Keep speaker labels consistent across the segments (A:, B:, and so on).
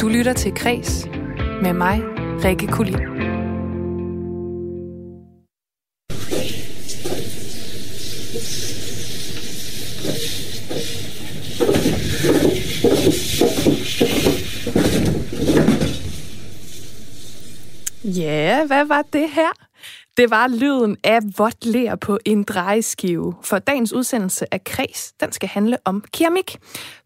A: Du lytter til Kres med mig, Rikke Kulin. Ja, hvad var det her? Det var lyden af vådt ler på en drejeskive. For dagens udsendelse af Kres, den skal handle om keramik.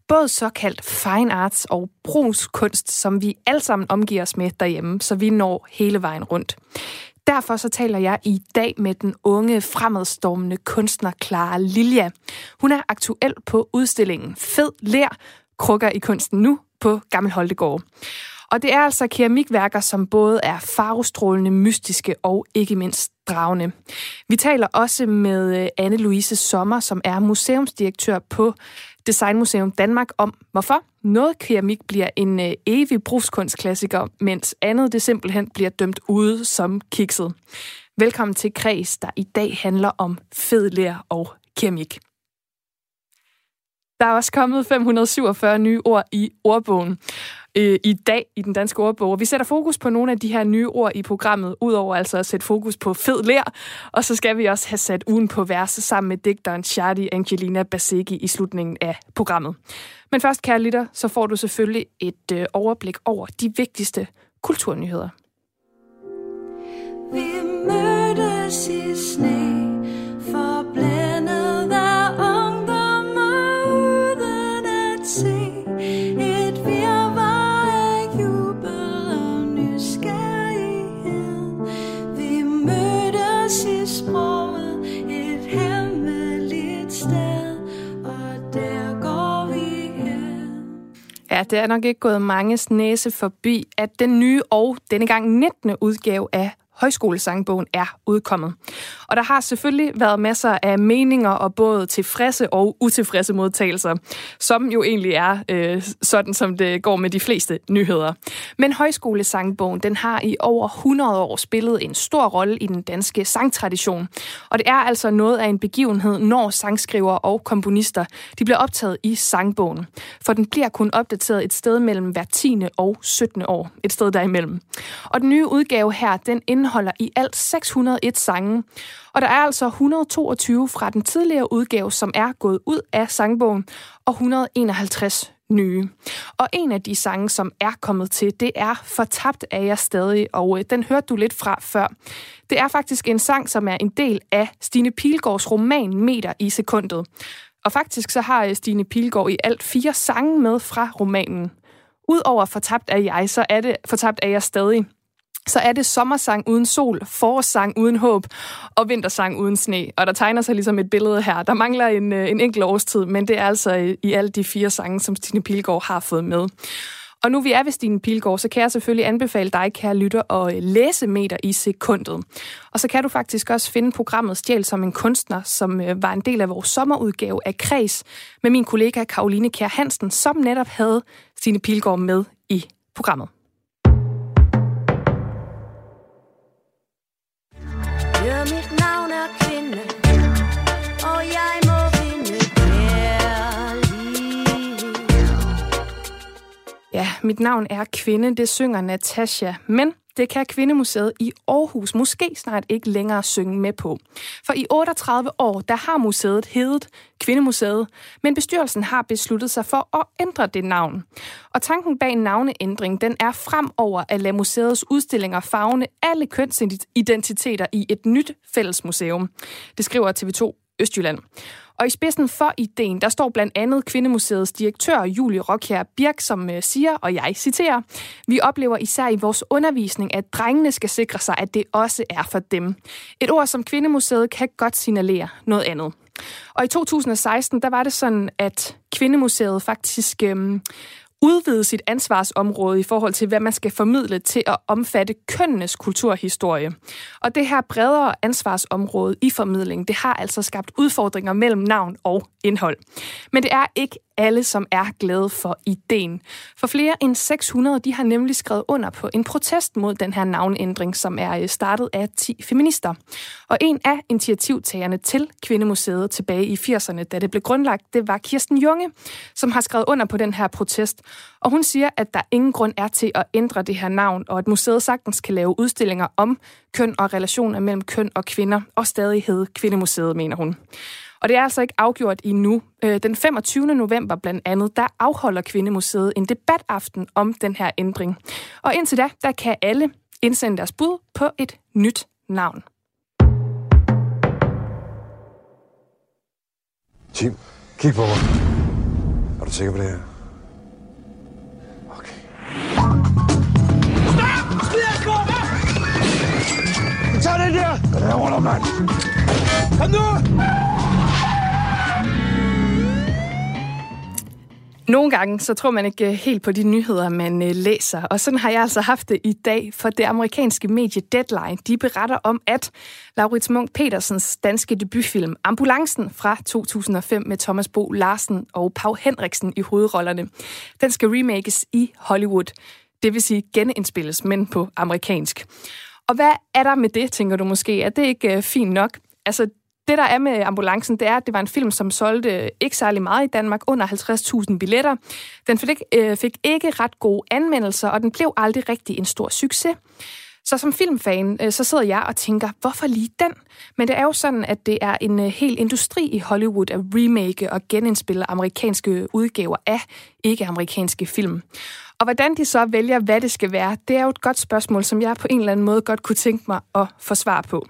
A: Både såkaldt fine arts og brugskunst, som vi alle sammen omgiver os med derhjemme, så vi når hele vejen rundt. Derfor så taler jeg i dag med den unge, fremadstormende kunstner Clara Lilja. Hun er aktuel på udstillingen Fed Lær, krukker i kunsten nu på Gammel Holdegård. Og det er altså keramikværker, som både er farvestrålende, mystiske og ikke mindst dragende. Vi taler også med øh, Anne-Louise Sommer, som er museumsdirektør på Designmuseum Danmark om, hvorfor noget keramik bliver en øh, evig brugskunstklassiker, mens andet det simpelthen bliver dømt ude som kikset. Velkommen til Kreds, der i dag handler om fedlær og keramik. Der er også kommet 547 nye ord i ordbogen øh, i dag i den danske ordbog. Vi sætter fokus på nogle af de her nye ord i programmet, udover altså at sætte fokus på fed lær. Og så skal vi også have sat ugen på verse sammen med digteren Shadi Angelina Basegi i slutningen af programmet. Men først, kære lytter, så får du selvfølgelig et øh, overblik over de vigtigste kulturnyheder. Vi mødtes i sne er nok ikke gået mange næse forbi, at den nye og denne gang 19. udgave af Højskolesangbogen er udkommet. Og der har selvfølgelig været masser af meninger og både tilfredse og utilfredse modtagelser, som jo egentlig er øh, sådan, som det går med de fleste nyheder. Men Højskolesangbogen den har i over 100 år spillet en stor rolle i den danske sangtradition. Og det er altså noget af en begivenhed, når sangskriver og komponister de bliver optaget i sangbogen. For den bliver kun opdateret et sted mellem hver 10. og 17. år. Et sted derimellem. Og den nye udgave her, den indeholder i alt 601 sange. Og der er altså 122 fra den tidligere udgave, som er gået ud af sangbogen, og 151 nye. Og en af de sange, som er kommet til, det er Fortabt af jeg stadig, og øh, den hørte du lidt fra før. Det er faktisk en sang, som er en del af Stine Pilgaards roman Meter i sekundet. Og faktisk så har øh, Stine Pilgaard i alt fire sange med fra romanen. Udover Fortabt af jeg, så er det Fortabt af jeg stadig så er det sommersang uden sol, forårssang uden håb og vintersang uden sne. Og der tegner sig ligesom et billede her. Der mangler en, øh, en enkelt årstid, men det er altså i alle de fire sange, som Stine Pilgaard har fået med. Og nu vi er ved Stine Pilgaard, så kan jeg selvfølgelig anbefale dig, kære lytter, at øh, læse meter i sekundet. Og så kan du faktisk også finde programmet Stjæl som en kunstner, som øh, var en del af vores sommerudgave af Kreds, med min kollega Karoline Kjær Hansen, som netop havde Stine Pilgaard med i programmet. Mit navn er Kvinde, det synger Natasha, men det kan Kvindemuseet i Aarhus måske snart ikke længere synge med på. For i 38 år, der har museet heddet Kvindemuseet, men bestyrelsen har besluttet sig for at ændre det navn. Og tanken bag navneændring, den er fremover at lade museets udstillinger fagne alle kønsidentiteter i et nyt fællesmuseum. Det skriver TV2 Østjylland. Og i spidsen for ideen, der står blandt andet Kvindemuseets direktør Julie Rockjær Birk, som øh, siger, og jeg citerer, Vi oplever især i vores undervisning, at drengene skal sikre sig, at det også er for dem. Et ord som Kvindemuseet kan godt signalere noget andet. Og i 2016, der var det sådan, at Kvindemuseet faktisk øhm, udvide sit ansvarsområde i forhold til, hvad man skal formidle til at omfatte kønnenes kulturhistorie. Og det her bredere ansvarsområde i formidling, det har altså skabt udfordringer mellem navn og indhold. Men det er ikke alle, som er glade for ideen. For flere end 600 de har nemlig skrevet under på en protest mod den her navnændring, som er øh, startet af 10 feminister. Og en af initiativtagerne til Kvindemuseet tilbage i 80'erne, da det blev grundlagt, det var Kirsten Junge, som har skrevet under på den her protest. Og hun siger, at der ingen grund er til at ændre det her navn, og at museet sagtens kan lave udstillinger om køn og relationer mellem køn og kvinder, og stadig hedde Kvindemuseet, mener hun. Og det er altså ikke afgjort endnu. Øh, den 25. november blandt andet, der afholder Kvindemuseet en debataften om den her ændring. Og indtil da, der kan alle indsende deres bud på et nyt navn.
B: Tim, kig på mig. Er du sikker på det her?
C: Vi tager den der!
B: Hvad er det mand?
C: Kom nu!
A: Nogle gange, så tror man ikke øh, helt på de nyheder, man øh, læser. Og sådan har jeg altså haft det i dag, for det amerikanske medie Deadline, de beretter om, at Laurits Munk Petersens danske debutfilm Ambulancen fra 2005 med Thomas Bo Larsen og Pau Henriksen i hovedrollerne, den skal remakes i Hollywood. Det vil sige genindspilles, men på amerikansk. Og hvad er der med det, tænker du måske? Er det ikke øh, fint nok? Altså, det, der er med ambulancen, det er, at det var en film, som solgte øh, ikke særlig meget i Danmark, under 50.000 billetter. Den fik, øh, fik ikke ret gode anmeldelser, og den blev aldrig rigtig en stor succes. Så som filmfan, øh, så sidder jeg og tænker, hvorfor lige den? Men det er jo sådan, at det er en øh, hel industri i Hollywood at remake og genindspille amerikanske udgaver af ikke-amerikanske film. Og hvordan de så vælger, hvad det skal være, det er jo et godt spørgsmål, som jeg på en eller anden måde godt kunne tænke mig at få svar på.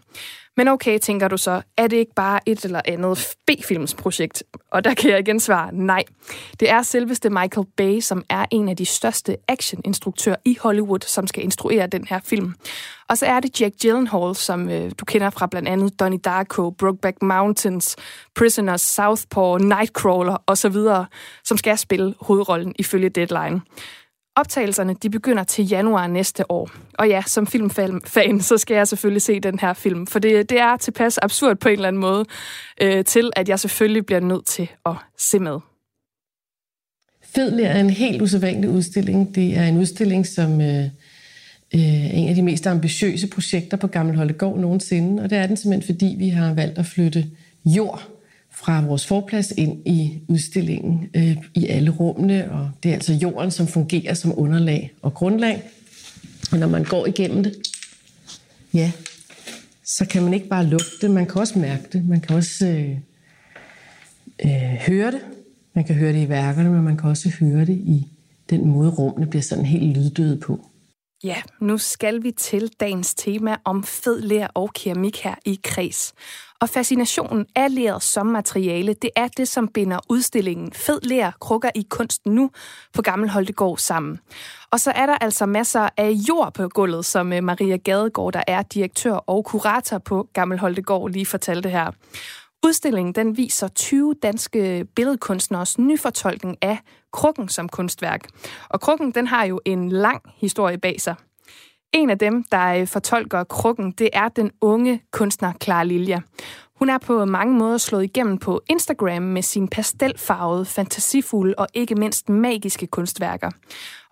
A: Men okay, tænker du så, er det ikke bare et eller andet B-filmsprojekt? Og der kan jeg igen svare nej. Det er selveste Michael Bay, som er en af de største actioninstruktører i Hollywood, som skal instruere den her film. Og så er det Jack Gyllenhaal, som øh, du kender fra blandt andet Donnie Darko, Brokeback Mountains, Prisoners, Southpaw, Nightcrawler osv., som skal spille hovedrollen ifølge Deadline. Optagelserne de begynder til januar næste år. Og ja, som filmfan, så skal jeg selvfølgelig se den her film, for det, det er tilpas absurd på en eller anden måde, øh, til at jeg selvfølgelig bliver nødt til at se med.
D: Fedler er en helt usædvanlig udstilling. Det er en udstilling, som øh, øh, er en af de mest ambitiøse projekter på Gammel Holdegård nogensinde, og det er den simpelthen, fordi vi har valgt at flytte jord fra vores forplads ind i udstillingen øh, i alle rummene, og det er altså jorden, som fungerer som underlag og grundlag. Og når man går igennem det, ja, så kan man ikke bare lugte det, man kan også mærke det, man kan også øh, øh, høre det. Man kan høre det i værkerne, men man kan også høre det i den måde, rummene bliver sådan helt lyddøde på.
A: Ja, nu skal vi til dagens tema om fed lær og keramik her i Kreds. Og fascinationen af læret som materiale, det er det, som binder udstillingen Fed lær krukker i kunsten nu på Gammel Holtegård sammen. Og så er der altså masser af jord på gulvet, som øh, Maria Gadegaard, der er direktør og kurator på Gammel Holtegård, lige fortalte her. Udstillingen den viser 20 danske billedkunstners nyfortolkning af krukken som kunstværk. Og krukken den har jo en lang historie bag sig. En af dem, der øh, fortolker krukken, det er den unge kunstner Clara Lilja. Hun er på mange måder slået igennem på Instagram med sine pastelfarvede, fantasifulde og ikke mindst magiske kunstværker.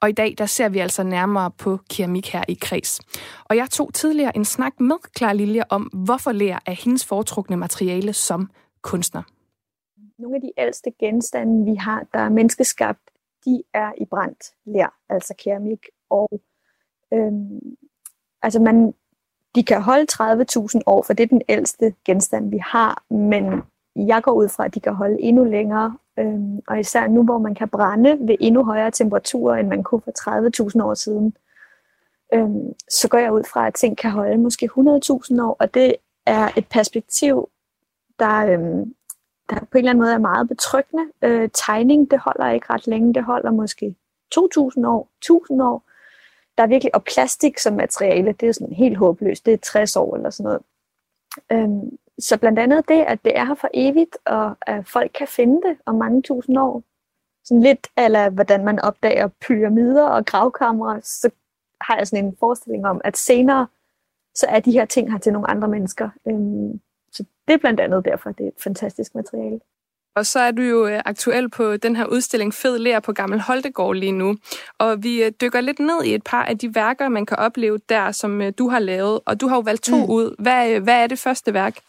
A: Og i dag der ser vi altså nærmere på keramik her i Kreds. Og jeg tog tidligere en snak med Clara Lilja om, hvorfor lærer af hendes foretrukne materiale som kunstner.
E: Nogle af de ældste genstande, vi har, der er menneskeskabt, de er i brændt lær, altså keramik. Og øhm, altså man, de kan holde 30.000 år, for det er den ældste genstand, vi har, men jeg går ud fra, at de kan holde endnu længere, øhm, og især nu, hvor man kan brænde ved endnu højere temperaturer, end man kunne for 30.000 år siden, øhm, så går jeg ud fra, at ting kan holde måske 100.000 år, og det er et perspektiv, der, øhm, der på en eller anden måde er meget betryggende. Øh, tegning, det holder ikke ret længe, det holder måske 2.000 år, 1.000 år, der er virkelig, og plastik som materiale, det er sådan helt håbløst, det er 60 år eller sådan noget. Øhm, så blandt andet det, at det er her for evigt, og at folk kan finde det om mange tusind år. Sådan lidt eller hvordan man opdager pyramider og gravkamre, så har jeg sådan en forestilling om, at senere, så er de her ting her til nogle andre mennesker. Øhm, så det er blandt andet derfor, det er et fantastisk materiale.
A: Og så er du jo øh, aktuel på den her udstilling Fed Lær på Gammel Holtegård lige nu. Og vi øh, dykker lidt ned i et par af de værker, man kan opleve der, som øh, du har lavet. Og du har jo valgt to mm. ud. Hvad, hvad er det første værk?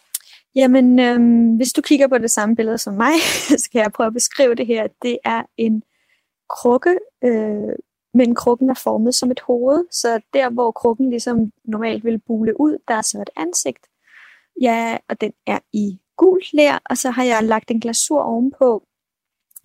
E: Jamen, øhm, hvis du kigger på det samme billede som mig, så kan jeg prøve at beskrive det her. Det er en krukke, øh, men krukken er formet som et hoved. Så der, hvor krukken ligesom normalt vil bule ud, der er så et ansigt. Ja, og den er i gul lær, og så har jeg lagt en glasur ovenpå,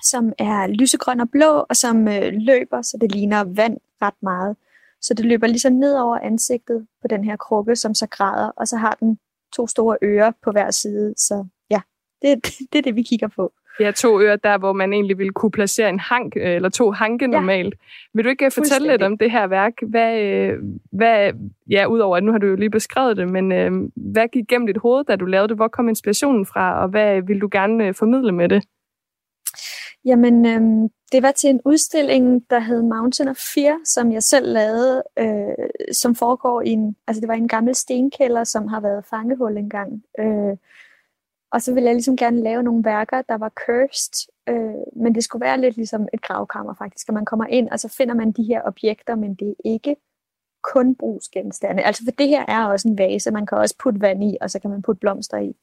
E: som er lysegrøn og blå, og som øh, løber, så det ligner vand ret meget. Så det løber ligesom ned over ansigtet på den her krukke, som så græder, og så har den to store ører på hver side. Så ja, det, det er det, vi kigger på.
A: Ja, to ører der, hvor man egentlig ville kunne placere en hank, øh, eller to hanke normalt. Ja. Vil du ikke øh, fortælle lidt om det her værk? Hvad, øh, hvad, ja, udover at nu har du jo lige beskrevet det, men øh, hvad gik gennem dit hoved, da du lavede det? Hvor kom inspirationen fra, og hvad vil du gerne formidle med det?
E: Jamen, øh, det var til en udstilling, der hed Mountain of Fear, som jeg selv lavede, øh, som foregår i en, altså det var en gammel stenkælder, som har været fangehul engang. Øh, og så ville jeg ligesom gerne lave nogle værker, der var cursed, øh, men det skulle være lidt ligesom et gravkammer faktisk, at man kommer ind, og så finder man de her objekter, men det er ikke kun brugsgenstande. Altså for det her er også en vase, man kan også putte vand i, og så kan man putte blomster i.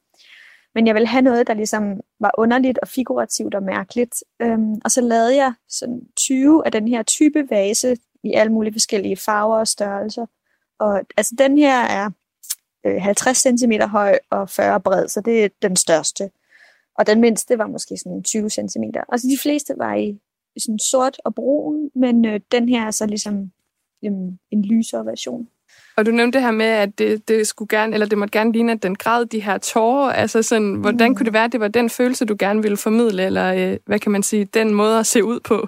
E: Men jeg ville have noget, der ligesom var underligt og figurativt og mærkeligt. Øhm, og så lavede jeg sådan 20 af den her type vase i alle mulige forskellige farver og størrelser. Og altså den her er 50 øh, cm høj og 40 bred, så det er den største. Og den mindste var måske sådan 20 cm. Altså de fleste var i sådan sort og brun, men øh, den her er så ligesom en, en lysere version.
A: Og du nævnte det her med, at det, det skulle gerne, eller det måtte gerne ligne, at den græd de her tårer. Altså sådan, hvordan mm. kunne det være, at det var den følelse, du gerne ville formidle, eller øh, hvad kan man sige, den måde at se ud på?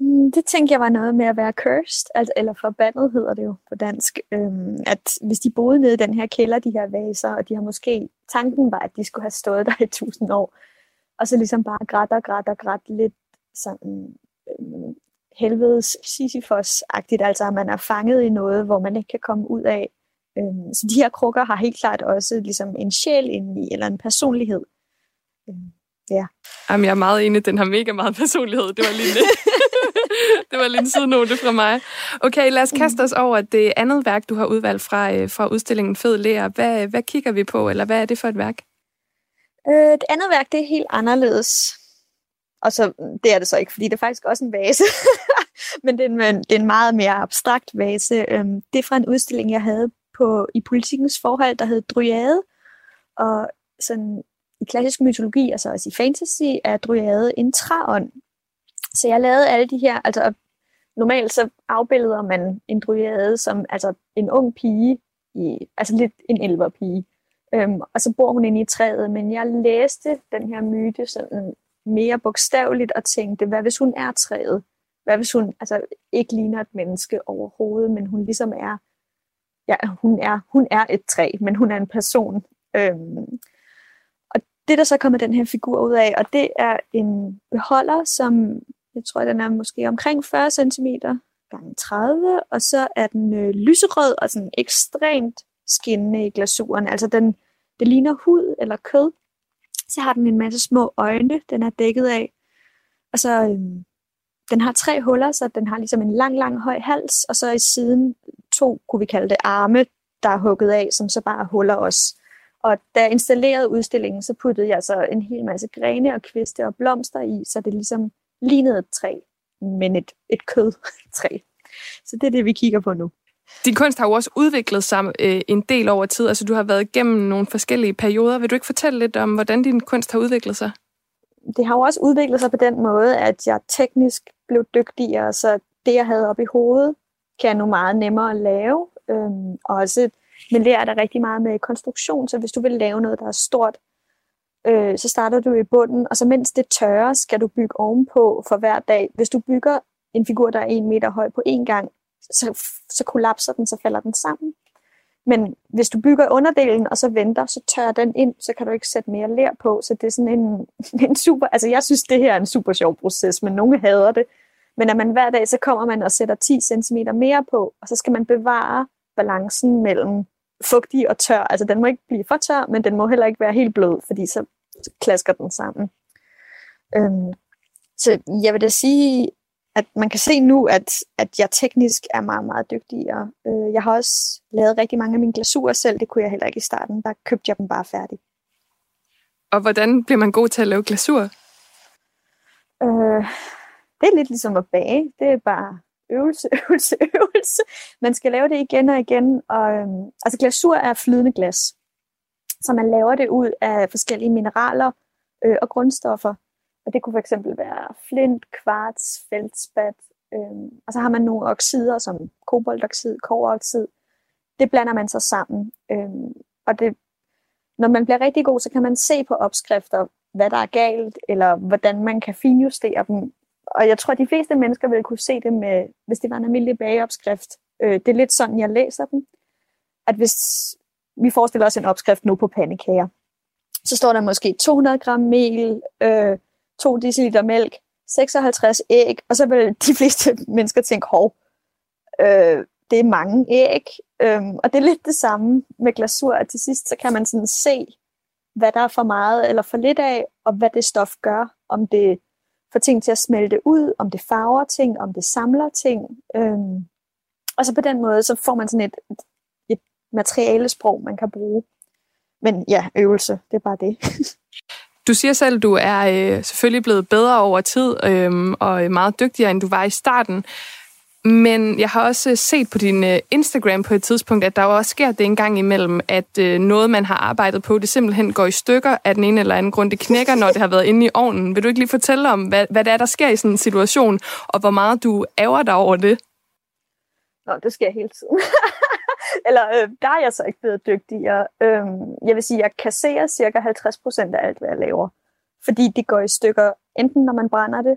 E: Mm, det tænkte jeg var noget med at være cursed, altså, eller forbandet hedder det jo på dansk. Øhm, at hvis de boede nede i den her kælder, de her vaser, og de har måske, tanken var, at de skulle have stået der i tusind år, og så ligesom bare grædt og grædt og grædt lidt sådan øhm, helvedes Sisyphos-agtigt, altså at man er fanget i noget, hvor man ikke kan komme ud af. Øhm, så de her krukker har helt klart også ligesom en sjæl indeni, eller en personlighed. Øhm, ja.
A: Jamen, jeg er meget enig, den har mega meget personlighed. Det var lige lidt. det var lige en sidenote fra mig. Okay, lad os kaste os over det andet værk, du har udvalgt fra, øh, fra udstillingen Fed Lærer. Hvad, hvad kigger vi på, eller hvad er det for et værk?
E: Øh, det andet værk, det er helt anderledes. Og så, det er det så ikke, fordi det er faktisk også en vase. Men det er, en, øh, det er en meget mere abstrakt vase. Øhm, det er fra en udstilling, jeg havde på i politikens forhold, der hed Dryade. Og sådan i klassisk mytologi, altså også i fantasy, er Dryade en træånd. Så jeg lavede alle de her, altså normalt så afbilder man en dryade som altså en ung pige, i, altså lidt en elverpige. Øhm, og så bor hun inde i træet, men jeg læste den her myte sådan mere bogstaveligt og tænkte, hvad hvis hun er træet? Hvad hvis hun altså, ikke ligner et menneske overhovedet, men hun ligesom er, ja, hun er, hun er et træ, men hun er en person. Øhm, og det der så kommer den her figur ud af, og det er en beholder, som jeg tror, den er måske omkring 40 cm gange 30, og så er den øh, lyserød og sådan ekstremt skinnende i glasuren. Altså den, det ligner hud eller kød. Så har den en masse små øjne, den er dækket af. Og så øh, den har tre huller, så den har ligesom en lang, lang høj hals, og så i siden to, kunne vi kalde det, arme, der er hugget af, som så bare huller os. Og da jeg installerede udstillingen, så puttede jeg så en hel masse grene og kviste og blomster i, så det ligesom lignede et træ, men et, et kødtræ. Så det er det, vi kigger på nu.
A: Din kunst har jo også udviklet sig øh, en del over tid. Altså, du har været igennem nogle forskellige perioder. Vil du ikke fortælle lidt om, hvordan din kunst har udviklet sig?
E: Det har jo også udviklet sig på den måde, at jeg teknisk blev dygtigere, så det, jeg havde op i hovedet, kan jeg nu meget nemmere at lave. Øhm, og også, men lærer der rigtig meget med konstruktion, så hvis du vil lave noget, der er stort, øh, så starter du i bunden, og så mens det tørrer, skal du bygge ovenpå for hver dag. Hvis du bygger en figur, der er en meter høj på én gang, så, så kollapser den, så falder den sammen. Men hvis du bygger underdelen, og så venter, så tørrer den ind, så kan du ikke sætte mere ler på. Så det er sådan en, en super... Altså jeg synes, det her er en super sjov proces, men nogle hader det. Men at man hver dag, så kommer man og sætter 10 cm mere på, og så skal man bevare balancen mellem fugtig og tør. Altså den må ikke blive for tør, men den må heller ikke være helt blød, fordi så, klasker den sammen. Øhm, så jeg vil da sige, at man kan se nu, at, at jeg teknisk er meget, meget dygtigere. Øh, jeg har også lavet rigtig mange af mine glasurer selv. Det kunne jeg heller ikke i starten. Der købte jeg dem bare færdig.
A: Og hvordan bliver man god til at lave glasur?
E: Øh, det er lidt ligesom at bage. Det er bare øvelse, øvelse, øvelse. Man skal lave det igen og igen. Og, øhm, altså glasur er flydende glas. Så man laver det ud af forskellige mineraler øh, og grundstoffer. Og det kunne fx være flint, kvarts, feldspat. Øh, og så har man nogle oxider, som koboltoxid, koveroxid. Det blander man så sammen. Øh, og det, når man bliver rigtig god, så kan man se på opskrifter, hvad der er galt, eller hvordan man kan finjustere dem. Og jeg tror, at de fleste mennesker vil kunne se det med, hvis det var en almindelig bageopskrift. Øh, det er lidt sådan, jeg læser dem. At hvis vi forestiller os en opskrift nu på pandekager, så står der måske 200 gram mel, øh, 2 dl mælk, 56 æg, og så vil de fleste mennesker tænke, hov, øh, det er mange æg. Øhm, og det er lidt det samme med glasur, at til sidst så kan man sådan se, hvad der er for meget eller for lidt af, og hvad det stof gør, om det får ting til at smelte ud, om det farver ting, om det samler ting. Øhm, og så på den måde, så får man sådan et, et, et materialesprog, man kan bruge. Men ja, øvelse, det er bare det.
A: Du siger selv, at du er øh, selvfølgelig blevet bedre over tid øh, og meget dygtigere, end du var i starten. Men jeg har også set på din øh, Instagram på et tidspunkt, at der også sker det en gang imellem, at øh, noget, man har arbejdet på, det simpelthen går i stykker af den ene eller anden grund. Det knækker, når det har været inde i ovnen. Vil du ikke lige fortælle om, hvad, hvad det er, der sker i sådan en situation, og hvor meget du ærger dig over det?
E: Nå, det sker hele tiden. eller øh, der er jeg så ikke blevet dygtigere. Øh, jeg vil sige, at jeg kasserer cirka 50% af alt, hvad jeg laver. Fordi det går i stykker, enten når man brænder det,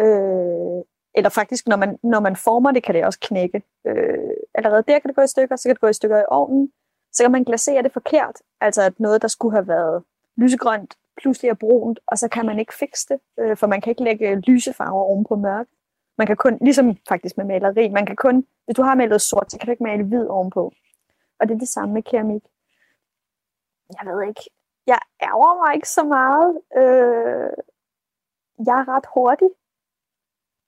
E: øh, eller faktisk, når man, når man former det, kan det også knække. Øh, allerede der kan det gå i stykker, så kan det gå i stykker i ovnen. Så kan man glasere det forkert, altså at noget, der skulle have været lysegrønt, pludselig er brunt, og så kan man ikke fikse det, øh, for man kan ikke lægge lysefarver oven på mørke. Man kan kun, ligesom faktisk med maleri, man kan kun, hvis du har malet sort, så kan du ikke male hvid ovenpå. Og det er det samme med keramik. Jeg ved ikke, jeg ærger mig ikke så meget. Øh, jeg er ret hurtig.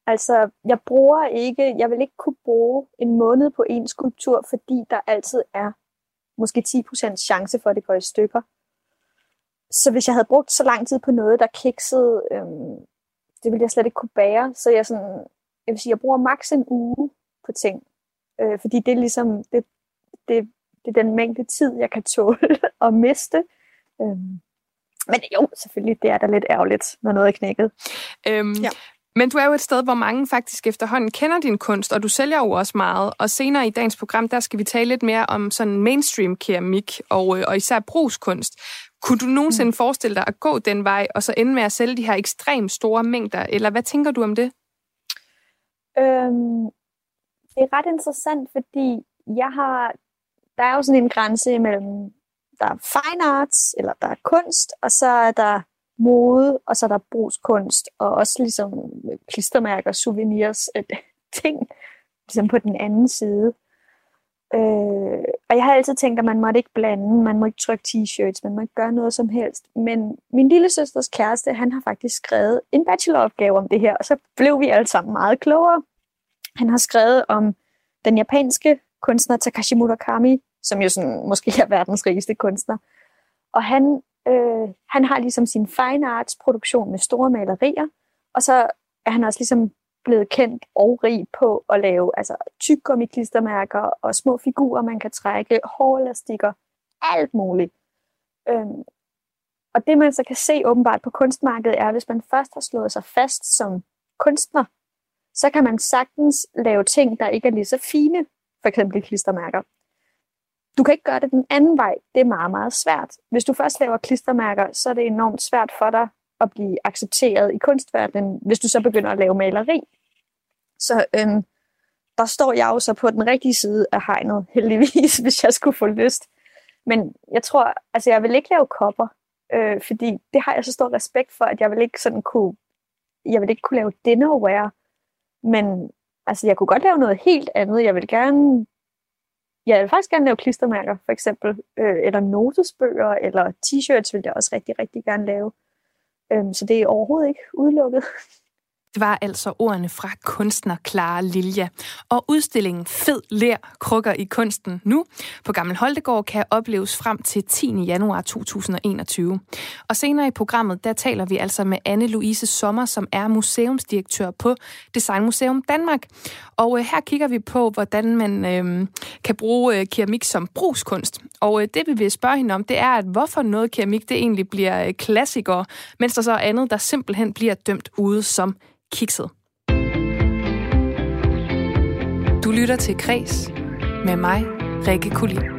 E: Altså, jeg bruger ikke, jeg vil ikke kunne bruge en måned på en skulptur, fordi der altid er måske 10% chance for, at det går i stykker. Så hvis jeg havde brugt så lang tid på noget, der kiksede, øhm, det ville jeg slet ikke kunne bære. Så jeg, sådan, jeg vil sige, jeg bruger maks en uge på ting. Øh, fordi det er ligesom, det, det, det er den mængde tid, jeg kan tåle at miste. Øhm, men jo, selvfølgelig, det er da lidt ærgerligt, når noget er knækket.
A: Øhm, ja. Men du er jo et sted, hvor mange faktisk efterhånden kender din kunst, og du sælger jo også meget. Og senere i dagens program, der skal vi tale lidt mere om sådan mainstream keramik og, øh, og især brugskunst. Kunne du nogensinde mm. forestille dig at gå den vej, og så ende med at sælge de her ekstremt store mængder? Eller hvad tænker du om det?
E: Øhm, det er ret interessant, fordi jeg har, der er jo sådan en grænse mellem, der er fine arts, eller der er kunst, og så er der mode, og så er der brugskunst, og også ligesom klistermærker, souvenirs, øh, ting, ligesom på den anden side. Øh, og jeg har altid tænkt, at man måtte ikke blande, man må ikke trykke t-shirts, man må ikke gøre noget som helst. Men min lille søsters kæreste, han har faktisk skrevet en bacheloropgave om det her, og så blev vi alle sammen meget klogere. Han har skrevet om den japanske kunstner Takashi Murakami, som jo sådan, måske er verdens rigeste kunstner. Og han Øh, han har ligesom sin fine arts produktion med store malerier, og så er han også ligesom blevet kendt og rig på at lave altså, tyggegummi-klistermærker og små figurer, man kan trække, hårelastikker, alt muligt. Øhm, og det man så kan se åbenbart på kunstmarkedet er, at hvis man først har slået sig fast som kunstner, så kan man sagtens lave ting, der ikke er lige så fine, for eksempel klistermærker. Du kan ikke gøre det den anden vej. Det er meget, meget svært. Hvis du først laver klistermærker, så er det enormt svært for dig at blive accepteret i kunstverdenen, hvis du så begynder at lave maleri. Så øhm, der står jeg jo så på den rigtige side af hegnet, heldigvis, hvis jeg skulle få lyst. Men jeg tror, altså jeg vil ikke lave kopper, øh, fordi det har jeg så stor respekt for, at jeg vil ikke sådan kunne, jeg vil ikke kunne lave dinnerware. Men altså jeg kunne godt lave noget helt andet. Jeg vil gerne Ja, jeg vil faktisk gerne lave klistermærker, for eksempel, øh, eller notesbøger, eller t-shirts vil jeg også rigtig, rigtig gerne lave. Øhm, så det er overhovedet ikke udelukket.
A: Det var altså ordene fra kunstner Clara Lilja. Og udstillingen Fed Lær krukker i kunsten nu på Gammel Holdegård kan opleves frem til 10. januar 2021. Og senere i programmet, der taler vi altså med Anne-Louise Sommer, som er museumsdirektør på Designmuseum Danmark. Og øh, her kigger vi på, hvordan man øh, kan bruge øh, keramik som brugskunst. Og øh, det vi vil spørge hende om, det er, at hvorfor noget keramik det egentlig bliver øh, klassikere, mens der så er andet, der simpelthen bliver dømt ude som kikset. Du lytter til Kres med mig, Rikke Kulin.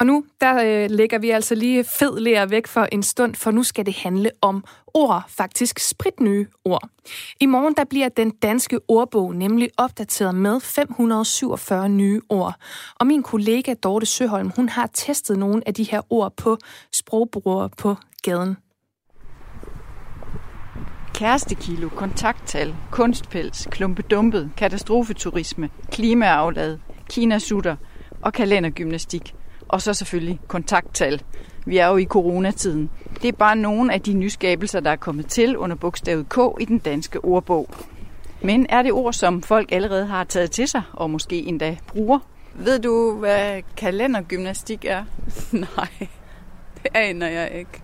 A: Og nu der øh, lægger vi altså lige fed lærer væk for en stund, for nu skal det handle om ord, faktisk spritnye ord. I morgen der bliver den danske ordbog nemlig opdateret med 547 nye ord. Og min kollega Dorte Søholm, hun har testet nogle af de her ord på sprogbrugere på gaden
F: kærestekilo, kontakttal, kunstpels, klumpedumpet, katastrofeturisme, klimaaflad, kinasutter og kalendergymnastik. Og så selvfølgelig kontakttal. Vi er jo i coronatiden. Det er bare nogle af de nyskabelser, der er kommet til under bogstavet K i den danske ordbog. Men er det ord, som folk allerede har taget til sig, og måske endda bruger? Ved du, hvad kalendergymnastik er?
G: Nej, det aner jeg ikke.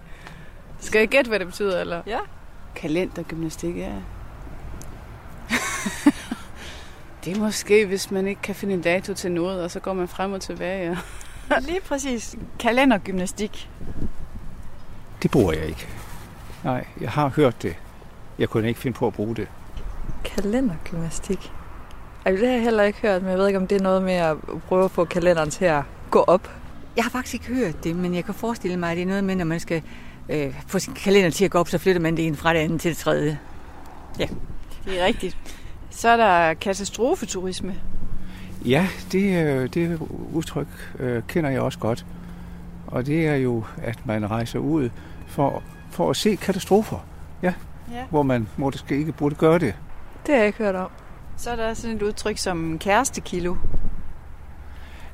G: Skal jeg gætte, hvad det betyder, eller?
F: Ja.
G: Kalendergymnastik, ja. det er måske, hvis man ikke kan finde en dato til noget, og så går man frem og tilbage. Ja.
F: Lige præcis. Kalendergymnastik.
H: Det bruger jeg ikke. Nej, jeg har hørt det. Jeg kunne ikke finde på at bruge det.
I: Kalendergymnastik? Altså, det har jeg heller ikke hørt, men jeg ved ikke, om det er noget med at prøve at få kalenderen til at gå op.
J: Jeg har faktisk ikke hørt det, men jeg kan forestille mig, at det er noget med, når man skal øh, få sin kalender til at gå op, så flytter man det ene fra det andet til det tredje.
F: Ja, det er rigtigt. Så er der katastrofeturisme.
H: Ja, det, det udtryk øh, kender jeg også godt. Og det er jo, at man rejser ud for, for at se katastrofer. Ja, ja. hvor man måske ikke burde gøre det.
I: Det har jeg ikke hørt om.
F: Så er der sådan et udtryk som kærestekilo.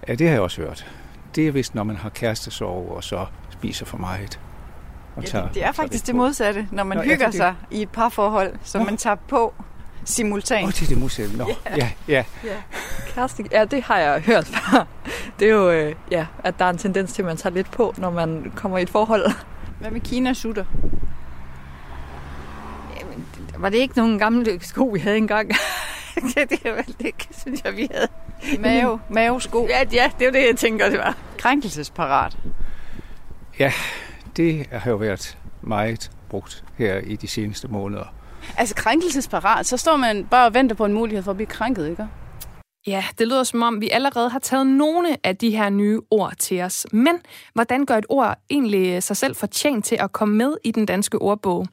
H: Ja, det har jeg også hørt. Det er vist, når man har kærestesorg og så spiser for meget.
F: Og tager, ja, det, det er faktisk det modsatte, når man Nå, hygger det... sig i et parforhold, som Nå. man tager på simultant.
H: Åh, oh, det er det modsatte. Nå, yeah. ja, ja.
I: ja. Kæreste, ja, det har jeg hørt før. Det er jo, øh, ja, at der er en tendens til, at man tager lidt på, når man kommer i et forhold.
F: Hvad med Kina sutter?
J: Jamen, var det ikke nogen gamle sko, vi havde engang? det, det er vel det, synes jeg, vi havde.
F: Mave, mavesko.
J: Ja, ja, det er det, jeg tænker, det var.
F: Krænkelsesparat.
H: Ja, det har jo været meget brugt her i de seneste måneder.
G: Altså krænkelsesparat, så står man bare og venter på en mulighed for at blive krænket, ikke?
A: Ja, det lyder som om, vi allerede har taget nogle af de her nye ord til os. Men hvordan gør et ord egentlig sig selv fortjent til at komme med i den danske ordbog?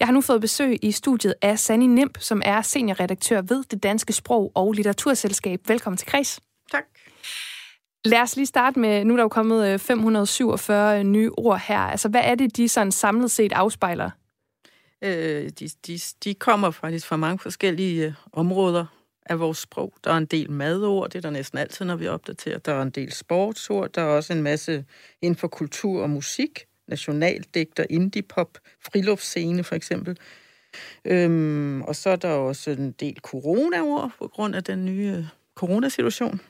A: Jeg har nu fået besøg i studiet af Sani Nimp, som er seniorredaktør ved det Danske Sprog- og Litteraturselskab. Velkommen til Kreds.
I: Tak.
A: Lad os lige starte med, nu er der jo kommet øh, 547 øh, nye ord her. Altså, hvad er det, de sådan samlet set afspejler?
I: Øh, de, de, de kommer faktisk fra mange forskellige øh, områder af vores sprog. Der er en del madord, det er der næsten altid, når vi opdaterer. Der er en del sportsord, der er også en masse inden for kultur og musik, nationaldigter, indie-pop, friluftsscene for eksempel. Øhm, og så er der også en del corona-ord på grund af den nye coronasituation.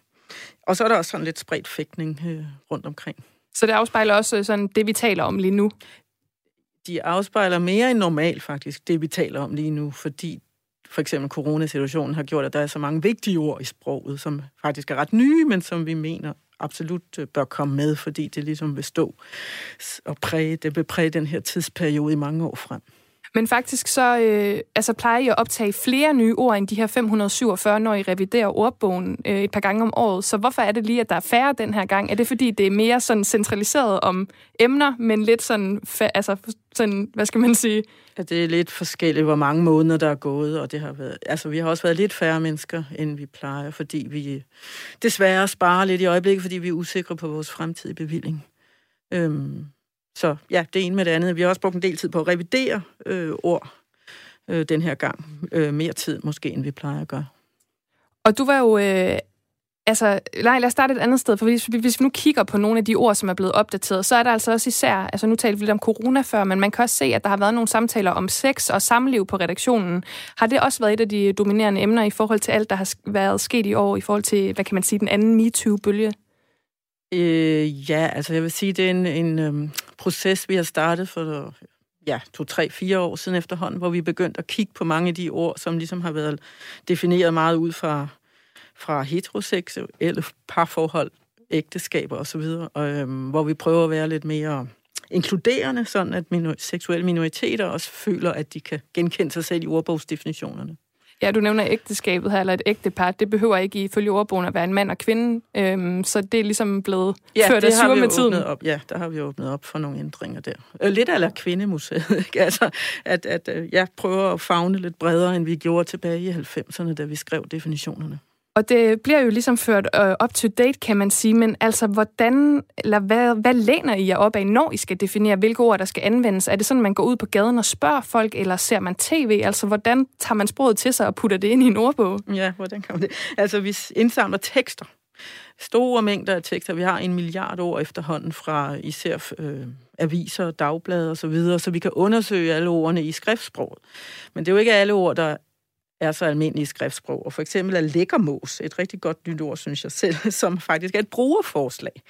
I: Og så er der også sådan lidt spredt fægtning øh, rundt omkring.
A: Så det afspejler også sådan det, vi taler om lige nu?
I: De afspejler mere end normalt faktisk, det vi taler om lige nu, fordi for eksempel coronasituationen har gjort, at der er så mange vigtige ord i sproget, som faktisk er ret nye, men som vi mener absolut øh, bør komme med, fordi det ligesom vil stå og præge, det vil præge den her tidsperiode i mange år frem.
A: Men faktisk så øh, altså plejer jeg at optage flere nye ord end de her 547, når I reviderer ordbogen øh, et par gange om året. Så hvorfor er det lige, at der er færre den her gang? Er det fordi, det er mere sådan centraliseret om emner, men lidt sådan, altså sådan, hvad skal man sige?
I: Ja, det er lidt forskelligt, hvor mange måneder der er gået, og det har været, altså vi har også været lidt færre mennesker, end vi plejer, fordi vi desværre sparer lidt i øjeblikket, fordi vi er usikre på vores fremtidige bevilling. Øhm, så ja, det ene med det andet. Vi har også brugt en del tid på at revidere øh, ord øh, den her gang. Øh, mere tid måske, end vi plejer at gøre.
A: Og du var jo øh, altså, nej, lad os starte et andet sted, for hvis, hvis vi nu kigger på nogle af de ord, som er blevet opdateret, så er der altså også især, altså nu talte vi lidt om corona før, men man kan også se, at der har været nogle samtaler om sex og samliv på redaktionen. Har det også været et af de dominerende emner i forhold til alt, der har været sket i år, i forhold til, hvad kan man sige, den anden MeToo-bølge?
I: Øh, ja, altså jeg vil sige, det er en, en øhm, proces, vi har startet for ja, to, tre, fire år siden efterhånden, hvor vi begyndte at kigge på mange af de ord, som ligesom har været defineret meget ud fra, fra heteroseksuelle parforhold, ægteskaber osv., og, øhm, hvor vi prøver at være lidt mere inkluderende, sådan at minor- seksuelle minoriteter også føler, at de kan genkende sig selv i ordbogsdefinitionerne.
A: Ja, du nævner ægteskabet her, eller et ægtepar. Det behøver ikke ifølge ordbogen at være en mand og kvinde, øhm, så det er ligesom blevet
I: ja,
A: ført af sur med tiden.
I: Op. Ja, der har vi åbnet op for nogle ændringer der. Øh, lidt af kvindemuseet, ikke? Altså, at, at øh, jeg prøver at fagne lidt bredere, end vi gjorde tilbage i 90'erne, da vi skrev definitionerne.
A: Og det bliver jo ligesom ført øh, up to date, kan man sige, men altså, hvordan, eller hvad, hvad læner I jer op af, når I skal definere, hvilke ord, der skal anvendes? Er det sådan, man går ud på gaden og spørger folk, eller ser man tv? Altså, hvordan tager man sproget til sig og putter det ind i en ordbog?
I: Ja, hvordan kan man det? Altså, vi indsamler tekster. Store mængder af tekster. Vi har en milliard ord efterhånden fra især øh, aviser, dagblade osv., så, videre, så vi kan undersøge alle ordene i skriftsproget. Men det er jo ikke alle ord, der er så almindelige skriftsprog. Og for eksempel er lækkermås et rigtig godt nyt ord, synes jeg selv, som faktisk er et brugerforslag.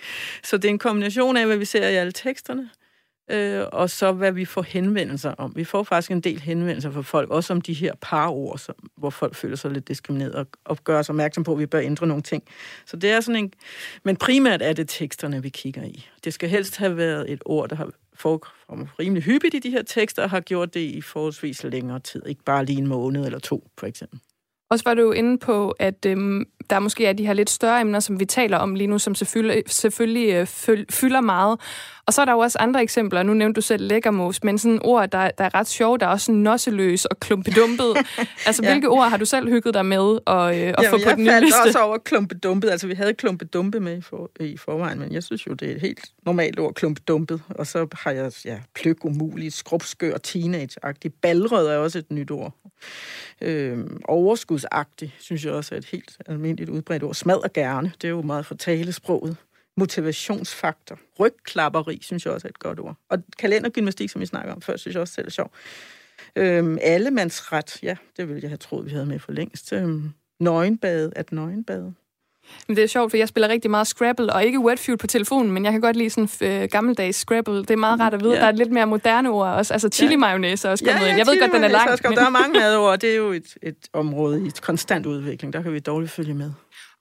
I: Så det er en kombination af, hvad vi ser i alle teksterne, øh, og så hvad vi får henvendelser om. Vi får faktisk en del henvendelser fra folk, også om de her par ord, som, hvor folk føler sig lidt diskrimineret, og, og gør os opmærksom på, at vi bør ændre nogle ting. Så det er sådan en... Men primært er det teksterne, vi kigger i. Det skal helst have været et ord, der har forekommer rimelig hyppigt i de her tekster, og har gjort det i forholdsvis længere tid. Ikke bare lige en måned eller to, for eksempel.
A: Og så var du jo inde på, at øhm, der måske er de her lidt større emner, som vi taler om lige nu, som selvfølgelig, selvfølgelig øh, fylder meget. Og så er der jo også andre eksempler. Nu nævnte du selv lækkermos, men sådan ord, der, der er ret sjove. Der er også nosseløs og klumpedumpet. altså, ja. hvilke ord har du selv hygget dig med at, øh,
I: Jamen,
A: få på den nye
I: liste?
A: Jeg
I: også over klumpedumpet. Altså, vi havde klumpedumpe med i, for, i forvejen, men jeg synes jo, det er et helt normalt ord, klumpedumpet. Og så har jeg ja, pløk umuligt, skrubskør, teenage-agtig. Balrød er også et nyt ord. Øhm, overskudsagtig, synes jeg også er et helt almindeligt udbredt ord. Smad gerne, det er jo meget for talesproget motivationsfaktor. Rygklapperi, synes jeg også er et godt ord. Og kalendergymnastik, som vi snakker om før, synes jeg også selv er sjov. Øhm, allemandsret, ja, det ville jeg have troet, vi havde med for længst. Øhm, nøgenbade, at nøgenbade.
A: Men det er sjovt, for jeg spiller rigtig meget Scrabble, og ikke Wordfeud på telefonen, men jeg kan godt lide sådan øh, gammeldags Scrabble. Det er meget rart at vide. Ja. Der er lidt mere moderne ord også. Altså chili mayonnaise også kommet ja, ja, ind. Jeg ved godt, den er lang.
I: Men... Der er mange madord. Det er jo et, et område i konstant udvikling. Der kan vi dårligt følge med.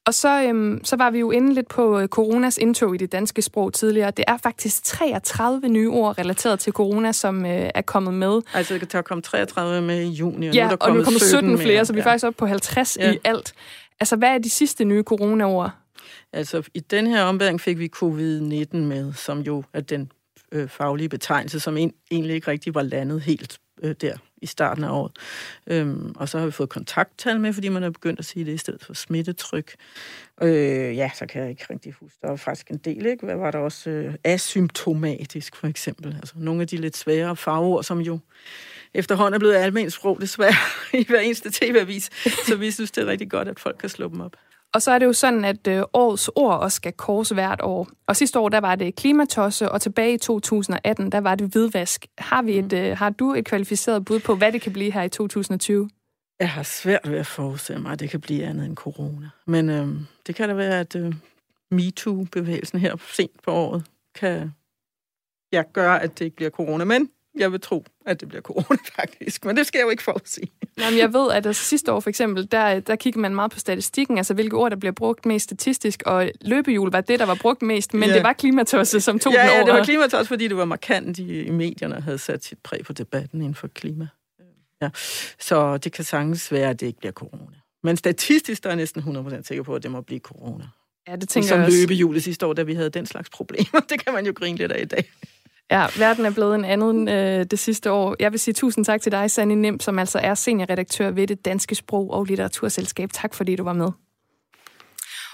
A: Og så, øhm, så var vi jo inde lidt på øh, coronas indtog i det danske sprog tidligere. Det er faktisk 33 nye ord relateret til corona, som øh, er kommet med.
I: Altså, det kan komme 33 med i juni,
A: og ja, nu er
I: der og
A: nu er kommet 17
I: mere.
A: flere, så vi er ja. faktisk oppe på 50 ja. i alt. Altså, hvad er de sidste nye corona-ord?
I: Altså, i den her ombæring fik vi covid-19 med, som jo er den øh, faglige betegnelse, som en, egentlig ikke rigtig var landet helt øh, der i starten af året. Øhm, og så har vi fået kontakttal med, fordi man er begyndt at sige det i stedet for smittetryk. Øh, ja, så kan jeg ikke rigtig huske. Der var faktisk en del, ikke? Hvad var der også? Øh, asymptomatisk, for eksempel. Altså nogle af de lidt svære fagord, som jo efterhånden er blevet almindeligt sprog, desværre, i hver eneste tv-avis. Så vi synes, det er rigtig godt, at folk kan slå dem op.
A: Og så er det jo sådan, at øh, årets ord også skal kors hvert år. Og sidste år, der var det klimatosse, og tilbage i 2018, der var det hvidvask. Har, vi et, mm. øh, har du et kvalificeret bud på, hvad det kan blive her i 2020?
I: Jeg har svært ved at forestille mig, at det kan blive andet end corona. Men øh, det kan da være, at øh, MeToo-bevægelsen her sent på året kan ja, gøre, at det ikke bliver corona. Men jeg vil tro, at det bliver corona faktisk, men det skal jeg jo ikke forudsige.
A: Jamen, jeg ved, at altså, sidste år for eksempel, der, der kigger man meget på statistikken, altså hvilke ord, der bliver brugt mest statistisk, og løbehjul var det, der var brugt mest, men ja. det var klimatosse, som tog
I: ja,
A: den over.
I: Ja, det var klimatosse, fordi det var markant i, i medierne havde sat sit præg på debatten inden for klima. Ja. Så det kan sagtens være, at det ikke bliver corona. Men statistisk der er jeg næsten 100% sikker på, at det må blive corona.
A: Ja, det tænker
I: Som
A: jeg også.
I: løbehjulet sidste år, da vi havde den slags problemer. Det kan man jo grine lidt af i dag.
A: Ja, verden er blevet en anden øh, det sidste år. Jeg vil sige tusind tak til dig, Sanne Nem, som altså er seniorredaktør ved det Danske Sprog- og Litteraturselskab. Tak fordi du var med.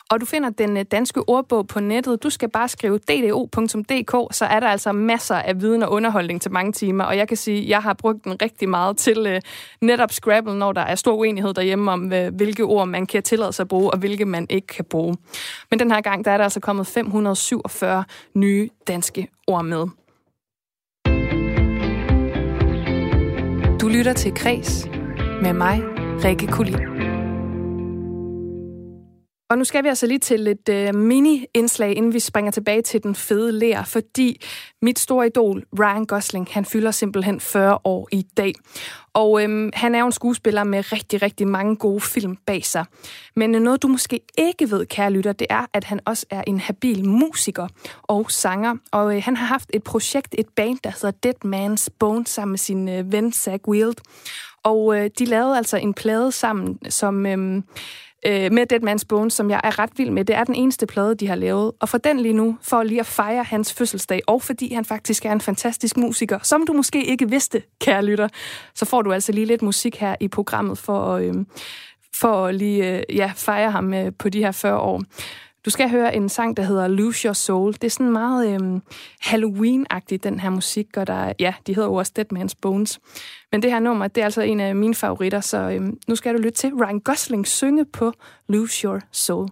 A: Og du finder den øh, danske ordbog på nettet. Du skal bare skrive ddo.dk, så er der altså masser af viden og underholdning til mange timer. Og jeg kan sige, at jeg har brugt den rigtig meget til uh, netop Scrabble, når der er stor uenighed derhjemme om, uh, hvilke ord man kan tillade sig at bruge, og hvilke man ikke kan bruge. Men den her gang, der er der altså kommet 547 nye danske ord med. Du lytter til Kres med mig, Rikke Kulin. Og nu skal vi altså lige til et øh, mini-indslag, inden vi springer tilbage til den fede lær, fordi mit store idol, Ryan Gosling, han fylder simpelthen 40 år i dag. Og øhm, han er jo en skuespiller med rigtig, rigtig mange gode film bag sig. Men øh, noget, du måske ikke ved, kære lytter, det er, at han også er en habil musiker og sanger. Og øh, han har haft et projekt, et band, der hedder Dead Man's Bone, sammen med sin øh, ven Zach Wild. Og øh, de lavede altså en plade sammen, som... Øh, øh, med Dead Man's Bones, som jeg er ret vild med. Det er den eneste plade, de har lavet. Og for den lige nu, for lige at fejre hans fødselsdag, og fordi han faktisk er en fantastisk musiker, som du måske ikke vidste, kære lytter, så får du altså lige lidt musik her i programmet for, øh, for at lige øh, ja, fejre ham øh, på de her 40 år. Du skal høre en sang, der hedder Lose Your Soul. Det er sådan meget øhm, Halloween-agtig, den her musik, og der, ja, de hedder jo også Dead Man's Bones. Men det her nummer, det er altså en af mine favoritter, så øhm, nu skal du lytte til Ryan Gosling synge på Lose Your Soul.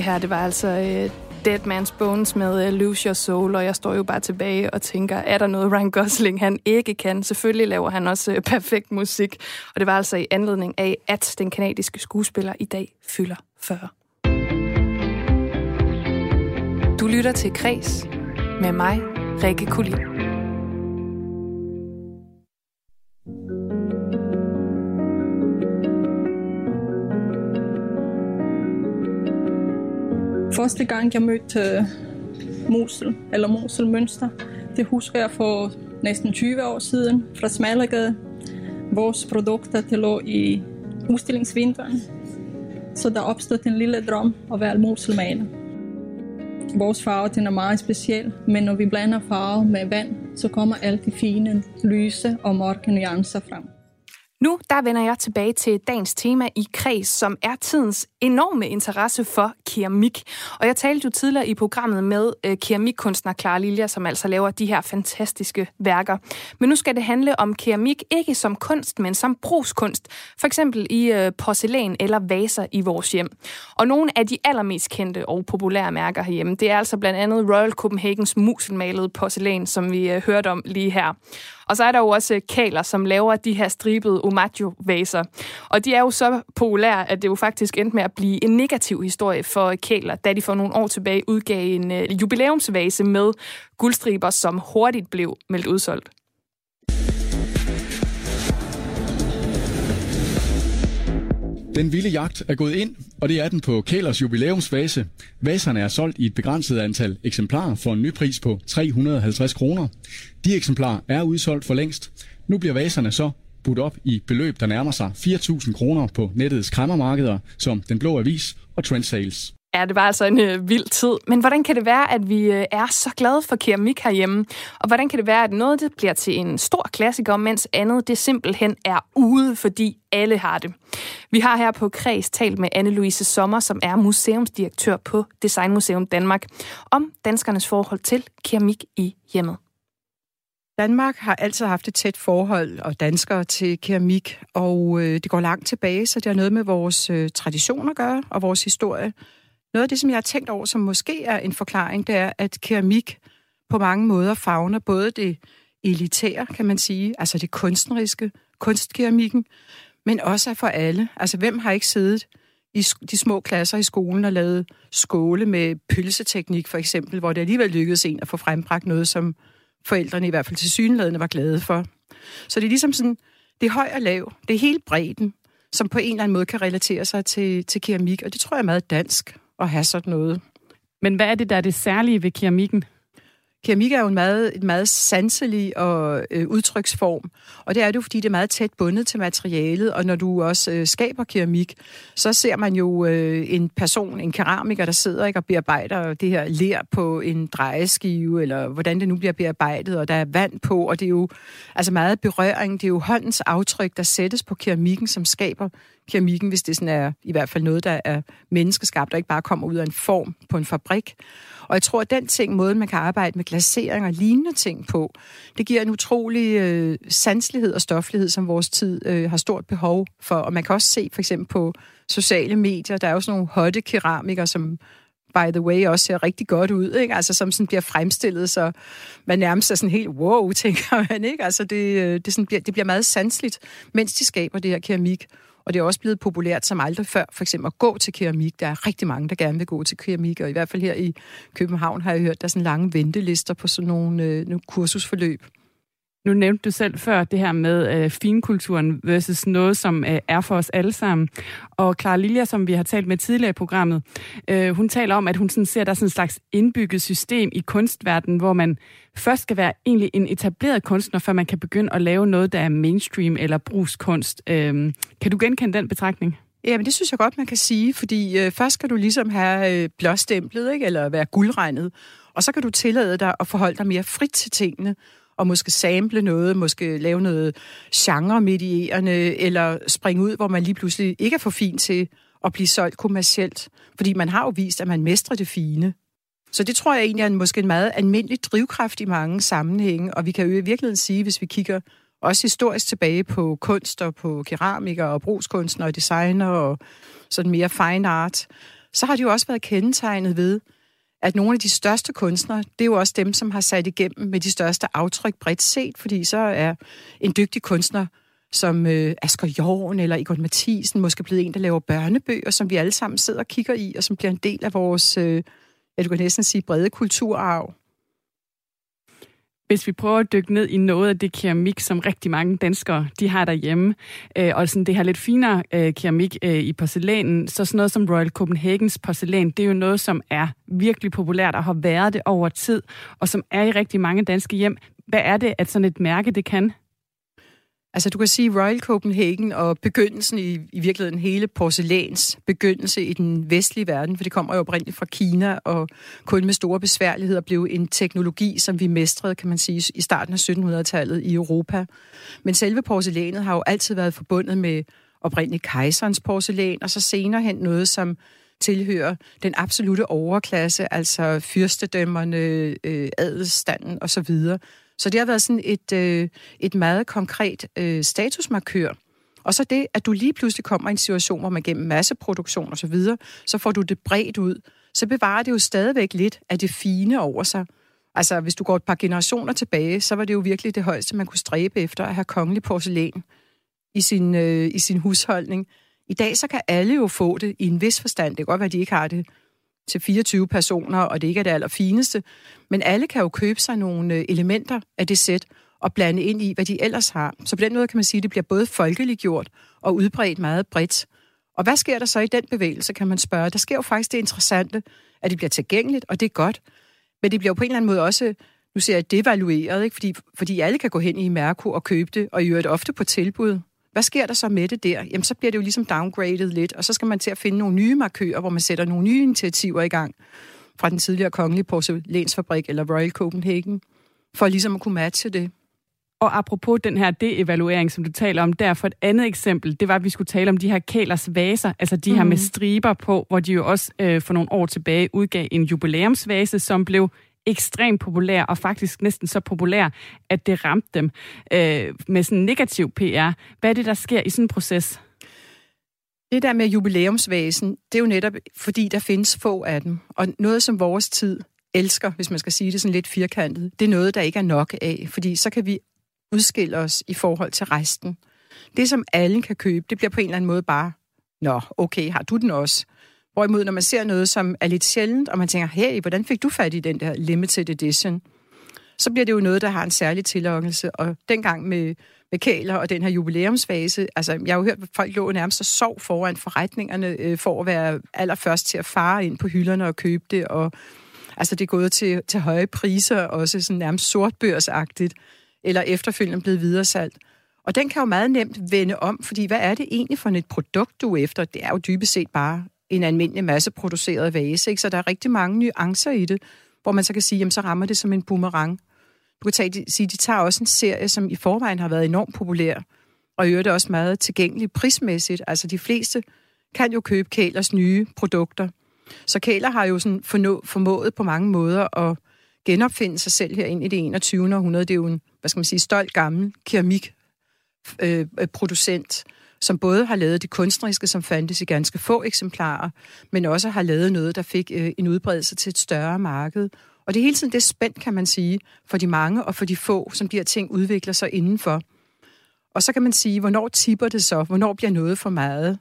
A: Det her, det var altså uh, Dead Man's Bones med uh, Lose Your Soul, og jeg står jo bare tilbage og tænker, er der noget Ryan Gosling, han ikke kan? Selvfølgelig laver han også uh, perfekt musik, og det var altså i anledning af, at den kanadiske skuespiller i dag fylder 40. Du lytter til Kres med mig, Rikke Kulin.
K: Første gang jeg mødte øh, Mosel, eller Mosel Mønster, det husker jeg for næsten 20 år siden fra Smalagade. Vores produkter det lå i udstillingsvinderen, så der opstod en lille drøm at være Moselmaler. Vores farve den er meget speciel, men når vi blander farve med vand, så kommer alle de fine, lyse og mørke nuancer frem.
A: Nu der vender jeg tilbage til dagens tema i kreds, som er tidens enorme interesse for keramik. Og jeg talte jo tidligere i programmet med øh, keramikkunstner Clara Lilja, som altså laver de her fantastiske værker. Men nu skal det handle om keramik ikke som kunst, men som brugskunst. For eksempel i øh, porcelæn eller vaser i vores hjem. Og nogle af de allermest kendte og populære mærker herhjemme, det er altså blandt andet Royal Copenhagens muselmalede porcelæn, som vi øh, hørte om lige her. Og så er der jo også øh, Kaler, som laver de her stribede omaggio-vaser. Og de er jo så populære, at det jo faktisk endte med at blive en negativ historie for Kaler, da de for nogle år tilbage udgav en øh, jubilæumsvase med guldstriber, som hurtigt blev meldt udsolgt.
L: Den vilde jagt er gået ind, og det er den på Kælers jubilæumsvase. Vaserne er solgt i et begrænset antal eksemplarer for en ny pris på 350 kroner. De eksemplarer er udsolgt for længst. Nu bliver vaserne så budt op i beløb, der nærmer sig 4.000 kroner på nettets krammermarkeder, som Den Blå Avis og Trendsales.
A: Ja, det var altså en øh, vild tid. Men hvordan kan det være, at vi øh, er så glade for keramik herhjemme? Og hvordan kan det være, at noget det bliver til en stor klassiker, mens andet det simpelthen er ude, fordi alle har det? Vi har her på Kreds talt med Anne-Louise Sommer, som er museumsdirektør på Designmuseum Danmark, om danskernes forhold til keramik i hjemmet.
M: Danmark har altid haft et tæt forhold, og danskere til keramik, og øh, det går langt tilbage, så det har noget med vores øh, tradition at gøre, og vores historie. Noget af det, som jeg har tænkt over, som måske er en forklaring, det er, at keramik på mange måder fagner både det elitære, kan man sige, altså det kunstneriske, kunstkeramikken, men også er for alle. Altså, hvem har ikke siddet i de små klasser i skolen og lavet skåle med pølseteknik, for eksempel, hvor det alligevel lykkedes en at få frembragt noget, som forældrene i hvert fald til synlædende var glade for. Så det er ligesom sådan, det er høj og lav, det er hele bredden, som på en eller anden måde kan relatere sig til, til keramik, og det tror jeg er meget dansk at have sådan noget.
A: Men hvad er det, der er det særlige ved keramikken?
M: Keramik er jo en meget, en meget sanselig og øh, udtryksform, og det er det jo, fordi det er meget tæt bundet til materialet, og når du også øh, skaber keramik, så ser man jo øh, en person, en keramiker, der sidder ikke og bearbejder det her ler på en drejeskive, eller hvordan det nu bliver bearbejdet, og der er vand på, og det er jo altså meget berøring, det er jo håndens aftryk, der sættes på keramikken, som skaber keramikken, hvis det sådan er i hvert fald noget, der er menneskeskabt, og ikke bare kommer ud af en form på en fabrik. Og jeg tror, at den ting, måden man kan arbejde med glasering og lignende ting på, det giver en utrolig øh, sanslighed og stoflighed, som vores tid øh, har stort behov for. Og man kan også se for eksempel på sociale medier, der er jo sådan nogle hotte keramikere, som by the way, også ser rigtig godt ud, ikke? Altså, som sådan bliver fremstillet, så man nærmest er sådan helt wow, tænker man, ikke? Altså, det, øh, det, sådan bliver, det bliver meget sansligt, mens de skaber det her keramik. Og det er også blevet populært som aldrig før, for eksempel at gå til keramik. Der er rigtig mange, der gerne vil gå til keramik, og i hvert fald her i København har jeg hørt, der er sådan lange ventelister på sådan nogle, øh, nogle kursusforløb.
A: Nu nævnte du selv før det her med øh, finkulturen versus noget, som øh, er for os alle sammen. Og Clara Lilja, som vi har talt med tidligere i programmet, øh, hun taler om, at hun sådan ser, at der er sådan en slags indbygget system i kunstverdenen, hvor man først skal være egentlig en etableret kunstner, før man kan begynde at lave noget, der er mainstream eller brugskunst. Øh, kan du genkende den betragtning?
M: Jamen, det synes jeg godt, man kan sige, fordi øh, først skal du ligesom have øh, blåstemplet, ikke? eller være guldregnet, og så kan du tillade dig at forholde dig mere frit til tingene, og måske sample noget, måske lave noget genre-medierende, eller springe ud, hvor man lige pludselig ikke er for fin til at blive solgt kommercielt. Fordi man har jo vist, at man mestrer det fine. Så det tror jeg egentlig er en, måske en meget almindelig drivkraft i mange sammenhænge, og vi kan jo i virkeligheden sige, hvis vi kigger også historisk tilbage på kunst og på keramikere og brugskunstnere og designer og sådan mere fine art, så har det jo også været kendetegnet ved, at nogle af de største kunstnere, det er jo også dem, som har sat igennem med de største aftryk bredt set, fordi så er en dygtig kunstner som øh, Asger Jorn eller Igor Mathisen måske blevet en, der laver børnebøger, som vi alle sammen sidder og kigger i, og som bliver en del af vores, øh, jeg kan næsten sige, brede kulturarv.
A: Hvis vi prøver at dykke ned i noget af det keramik, som rigtig mange danskere de har derhjemme, øh, og sådan det her lidt finere øh, keramik øh, i porcelænen, så sådan noget som Royal Copenhagens porcelæn, det er jo noget, som er virkelig populært og har været det over tid, og som er i rigtig mange danske hjem. Hvad er det, at sådan et mærke det kan?
M: Altså du kan sige Royal Copenhagen og begyndelsen i, i virkeligheden hele porcelæns begyndelse i den vestlige verden, for det kommer jo oprindeligt fra Kina og kun med store besværligheder blev en teknologi, som vi mestrede, kan man sige, i starten af 1700-tallet i Europa. Men selve porcelænet har jo altid været forbundet med oprindeligt kejserens porcelæn, og så senere hen noget, som tilhører den absolute overklasse, altså fyrstedømmerne, øh, adelsstanden osv., så det har været sådan et, øh, et meget konkret øh, statusmarkør. Og så det, at du lige pludselig kommer i en situation, hvor man gennem masseproduktion og så videre, så får du det bredt ud. Så bevarer det jo stadigvæk lidt af det fine over sig. Altså, hvis du går et par generationer tilbage, så var det jo virkelig det højeste, man kunne stræbe efter at have kongelig porcelæn i sin, øh, i sin husholdning. I dag så kan alle jo få det i en vis forstand. Det kan godt være, at de ikke har det til 24 personer, og det ikke er det allerfineste. Men alle kan jo købe sig nogle øh, elementer af det sæt og blande ind i, hvad de ellers har. Så på den måde kan man sige, at det bliver både folkeliggjort og udbredt meget bredt. Og hvad sker der så i den bevægelse, kan man spørge. Der sker jo faktisk det interessante, at det bliver tilgængeligt, og det er godt. Men det bliver jo på en eller anden måde også, nu ser jeg, devalueret, ikke? Fordi, fordi alle kan gå hen i Merco og købe det, og i øvrigt ofte på tilbud. Hvad sker der så med det der? Jamen, så bliver det jo ligesom downgraded lidt, og så skal man til at finde nogle nye markører, hvor man sætter nogle nye initiativer i gang fra den tidligere kongelige porcelænsfabrik eller Royal Copenhagen, for ligesom at kunne matche det.
N: Og apropos den her de-evaluering, som du taler om der, for et andet eksempel, det var, at vi skulle tale om de her kælers vaser, altså de mm. her med mhm. striber på, hvor de jo også øh, for nogle år tilbage udgav en jubilæumsvase, som blev ekstremt populær, og faktisk næsten så populær, at det ramte dem øh, med sådan negativ PR. Hvad er det, der sker i sådan en proces?
M: Det der med jubilæumsvæsen, det er jo netop, fordi der findes få af dem. Og noget, som vores tid elsker, hvis man skal sige det sådan lidt firkantet, det er noget, der ikke er nok af, fordi så kan vi udskille os i forhold til resten. Det, som alle kan købe, det bliver på en eller anden måde bare, nå, okay, har du den også? Hvorimod, når man ser noget, som er lidt sjældent, og man tænker, hey, hvordan fik du fat i den der limited edition? Så bliver det jo noget, der har en særlig tillokkelse. Og dengang med, med kæler og den her jubilæumsfase, altså jeg har jo hørt, at folk lå nærmest og sov foran forretningerne, øh, for at være allerførst til at fare ind på hylderne og købe det, og altså det er gået til, til høje priser, også sådan nærmest sortbørsagtigt, eller efterfølgende blevet videresalgt. Og den kan jo meget nemt vende om, fordi hvad er det egentlig for et produkt, du er efter? Det er jo dybest set bare en almindelig masseproduceret vase. Ikke? Så der er rigtig mange nuancer i det, hvor man så kan sige, jamen så rammer det som en boomerang. Du kan tage, sige, de tager også en serie, som i forvejen har været enormt populær, og i øvrigt også meget tilgængelig prismæssigt. Altså de fleste kan jo købe Kælers nye produkter. Så Kæler har jo sådan fornå, formået på mange måder at genopfinde sig selv her ind i det 21. århundrede. Det er jo en, hvad skal man sige, stolt gammel keramik øh, producent, som både har lavet det kunstneriske, som fandtes i ganske få eksemplarer, men også har lavet noget, der fik øh, en udbredelse til et større marked. Og det er hele tiden det spændt, kan man sige, for de mange og for de få, som de her ting udvikler sig indenfor. Og så kan man sige, hvornår tipper det så? Hvornår bliver noget for meget?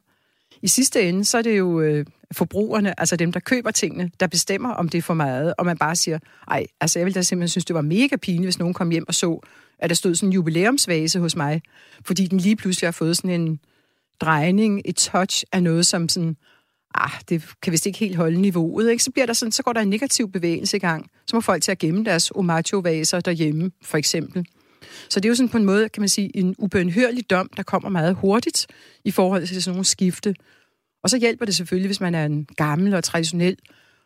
M: I sidste ende, så er det jo øh, forbrugerne, altså dem, der køber tingene, der bestemmer, om det er for meget, og man bare siger, ej, altså jeg ville da simpelthen synes, det var mega pinligt, hvis nogen kom hjem og så, at der stod sådan en jubilæumsvase hos mig, fordi den lige pludselig har fået sådan en drejning, et touch af noget, som sådan, ah, det kan vist ikke helt holde niveauet, ikke? Så, bliver der sådan, så går der en negativ bevægelse i gang. Så må folk til at gemme deres omacho-vaser derhjemme, for eksempel. Så det er jo sådan på en måde, kan man sige, en ubønhørlig dom, der kommer meget hurtigt i forhold til sådan nogle skifte. Og så hjælper det selvfølgelig, hvis man er en gammel og traditionel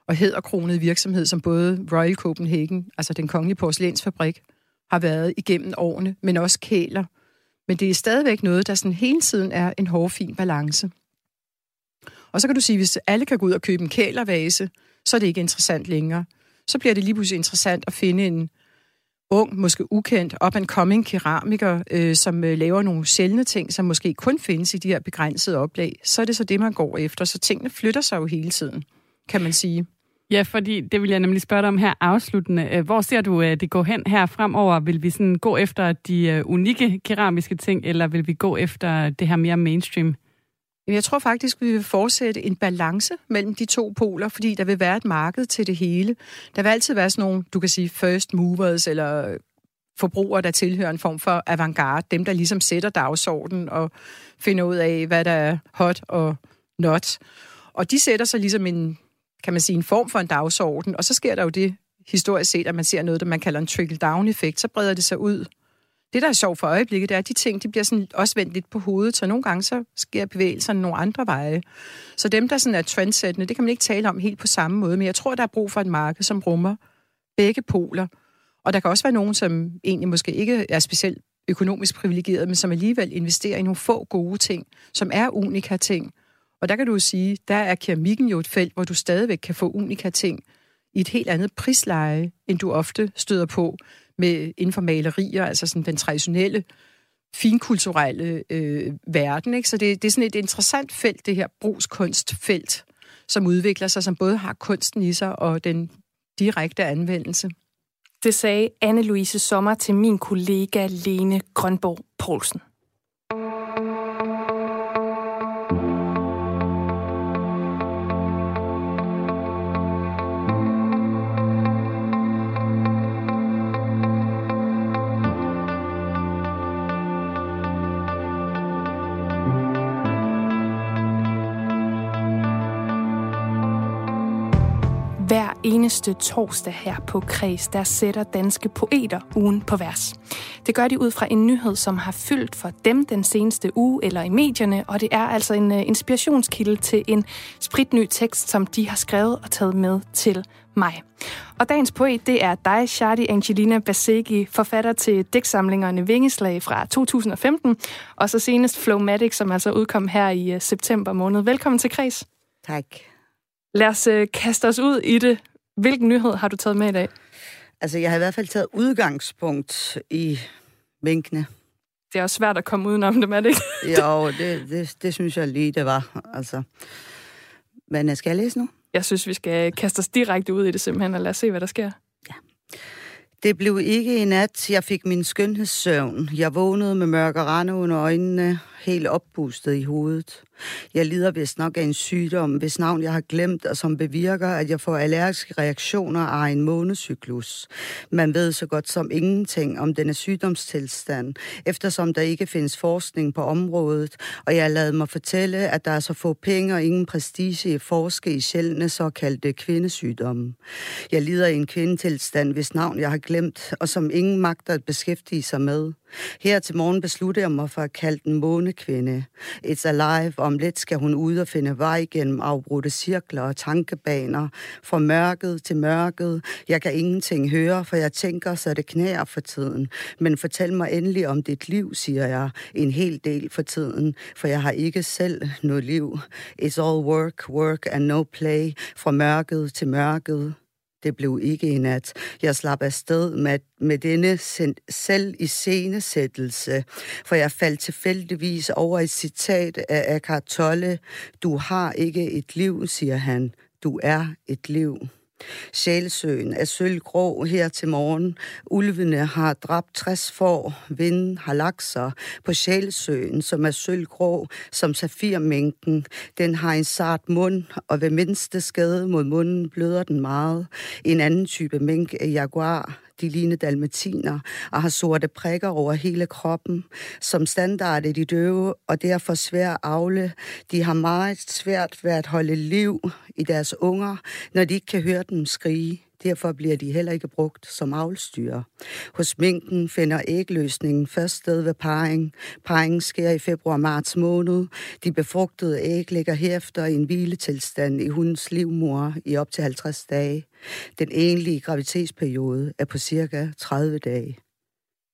M: og hedderkronet virksomhed, som både Royal Copenhagen, altså den kongelige porcelænsfabrik, har været igennem årene, men også kæler. Men det er stadigvæk noget, der sådan hele tiden er en hårfin balance. Og så kan du sige, hvis alle kan gå ud og købe en kælervase, så er det ikke interessant længere. Så bliver det lige pludselig interessant at finde en ung, måske ukendt, up-and-coming keramiker, øh, som øh, laver nogle sjældne ting, som måske kun findes i de her begrænsede oplag. Så er det så det, man går efter. Så tingene flytter sig jo hele tiden, kan man sige.
N: Ja, fordi det vil jeg nemlig spørge dig om her afsluttende. Øh, hvor ser du øh, det gå hen her fremover? Vil vi sådan gå efter de øh, unikke keramiske ting, eller vil vi gå efter det her mere mainstream?
M: Jeg tror faktisk, vi vil fortsætte en balance mellem de to poler, fordi der vil være et marked til det hele. Der vil altid være sådan nogle, du kan sige, first movers, eller forbrugere, der tilhører en form for avantgarde. Dem, der ligesom sætter dagsordenen og finder ud af, hvad der er hot og not. Og de sætter sig ligesom en kan man sige, en form for en dagsorden, og så sker der jo det historisk set, at man ser noget, der man kalder en trickle-down-effekt, så breder det sig ud Det, der er sjovt for øjeblikket, det er, at de ting de bliver sådan også vendt lidt på hovedet, så nogle gange så sker bevægelserne nogle andre veje. Så dem, der sådan er trendsættende, det kan man ikke tale om helt på samme måde, men jeg tror, der er brug for et marked, som rummer begge poler. Og der kan også være nogen, som egentlig måske ikke er specielt økonomisk privilegeret, men som alligevel investerer i nogle få gode ting, som er unika ting. Og der kan du jo sige, der er keramikken jo et felt, hvor du stadigvæk kan få unika ting i et helt andet prisleje, end du ofte støder på med inden for malerier, altså sådan den traditionelle finkulturelle øh, verden. Ikke? Så det, det er sådan et interessant felt, det her brugskunstfelt, som udvikler sig, som både har kunsten i sig og den direkte anvendelse.
A: Det sagde Anne-Louise Sommer til min kollega Lene Grønborg Poulsen. Eneste torsdag her på Kreds, der sætter danske poeter ugen på vers. Det gør de ud fra en nyhed, som har fyldt for dem den seneste uge eller i medierne, og det er altså en uh, inspirationskilde til en spritny tekst, som de har skrevet og taget med til mig. Og dagens poet, det er dig, Shadi Angelina Basegi, forfatter til dæksamlingerne Vingeslag fra 2015, og så senest Flowmatic, som altså udkom her i uh, september måned. Velkommen til Kreds.
O: Tak.
A: Lad os øh, kaste os ud i det. Hvilken nyhed har du taget med i dag?
O: Altså, jeg har i hvert fald taget udgangspunkt i vinkene.
A: Det er også svært at komme udenom dem, er det ikke?
O: jo, det, det, det synes jeg lige, det var. Altså. Men øh, skal jeg læse nu?
A: Jeg synes, vi skal kaste os direkte ud i det simpelthen, og lad os se, hvad der sker. Ja.
O: Det blev ikke i nat, jeg fik min skønhedssøvn. Jeg vågnede med mørke rande under øjnene, helt oppustet i hovedet. Jeg lider vist nok af en sygdom, hvis navn jeg har glemt, og som bevirker, at jeg får allergiske reaktioner af en månecyklus. Man ved så godt som ingenting om denne sygdomstilstand, eftersom der ikke findes forskning på området, og jeg lader mig fortælle, at der er så få penge og ingen prestige i forske i sjældne såkaldte kvindesygdomme. Jeg lider i en kvindetilstand, hvis navn jeg har glemt, og som ingen magter at beskæftige sig med. Her til morgen besluttede jeg mig for at kalde den månekvinde. It's alive. Om lidt skal hun ud og finde vej gennem afbrudte cirkler og tankebaner. Fra mørket til mørket. Jeg kan ingenting høre, for jeg tænker, så det knæer for tiden. Men fortæl mig endelig om dit liv, siger jeg. En hel del for tiden, for jeg har ikke selv noget liv. It's all work, work and no play. Fra mørket til mørket. Det blev ikke i nat. Jeg slap afsted med, med denne selv i scenesættelse, for jeg faldt tilfældigvis over et citat af Eckhart Tolle. Du har ikke et liv, siger han. Du er et liv. Sjælsøen er sølvgrå her til morgen. Ulvene har dræbt 60 får. Vinden har lagt sig på Sjælsøen, som er sølvgrå som safirmænken. Den har en sart mund, og ved mindste skade mod munden bløder den meget. En anden type mink er jaguar de ligner dalmatiner og har sorte prikker over hele kroppen. Som standard er de døve og derfor svære at afle. De har meget svært ved at holde liv i deres unger, når de ikke kan høre dem skrige. Derfor bliver de heller ikke brugt som avlstyre. Hos minken finder ægløsningen først sted ved parring. Parringen sker i februar-marts måned. De befrugtede æg ligger herefter i en hviletilstand i hundens livmor i op til 50 dage. Den egentlige graviditetsperiode er på cirka 30 dage.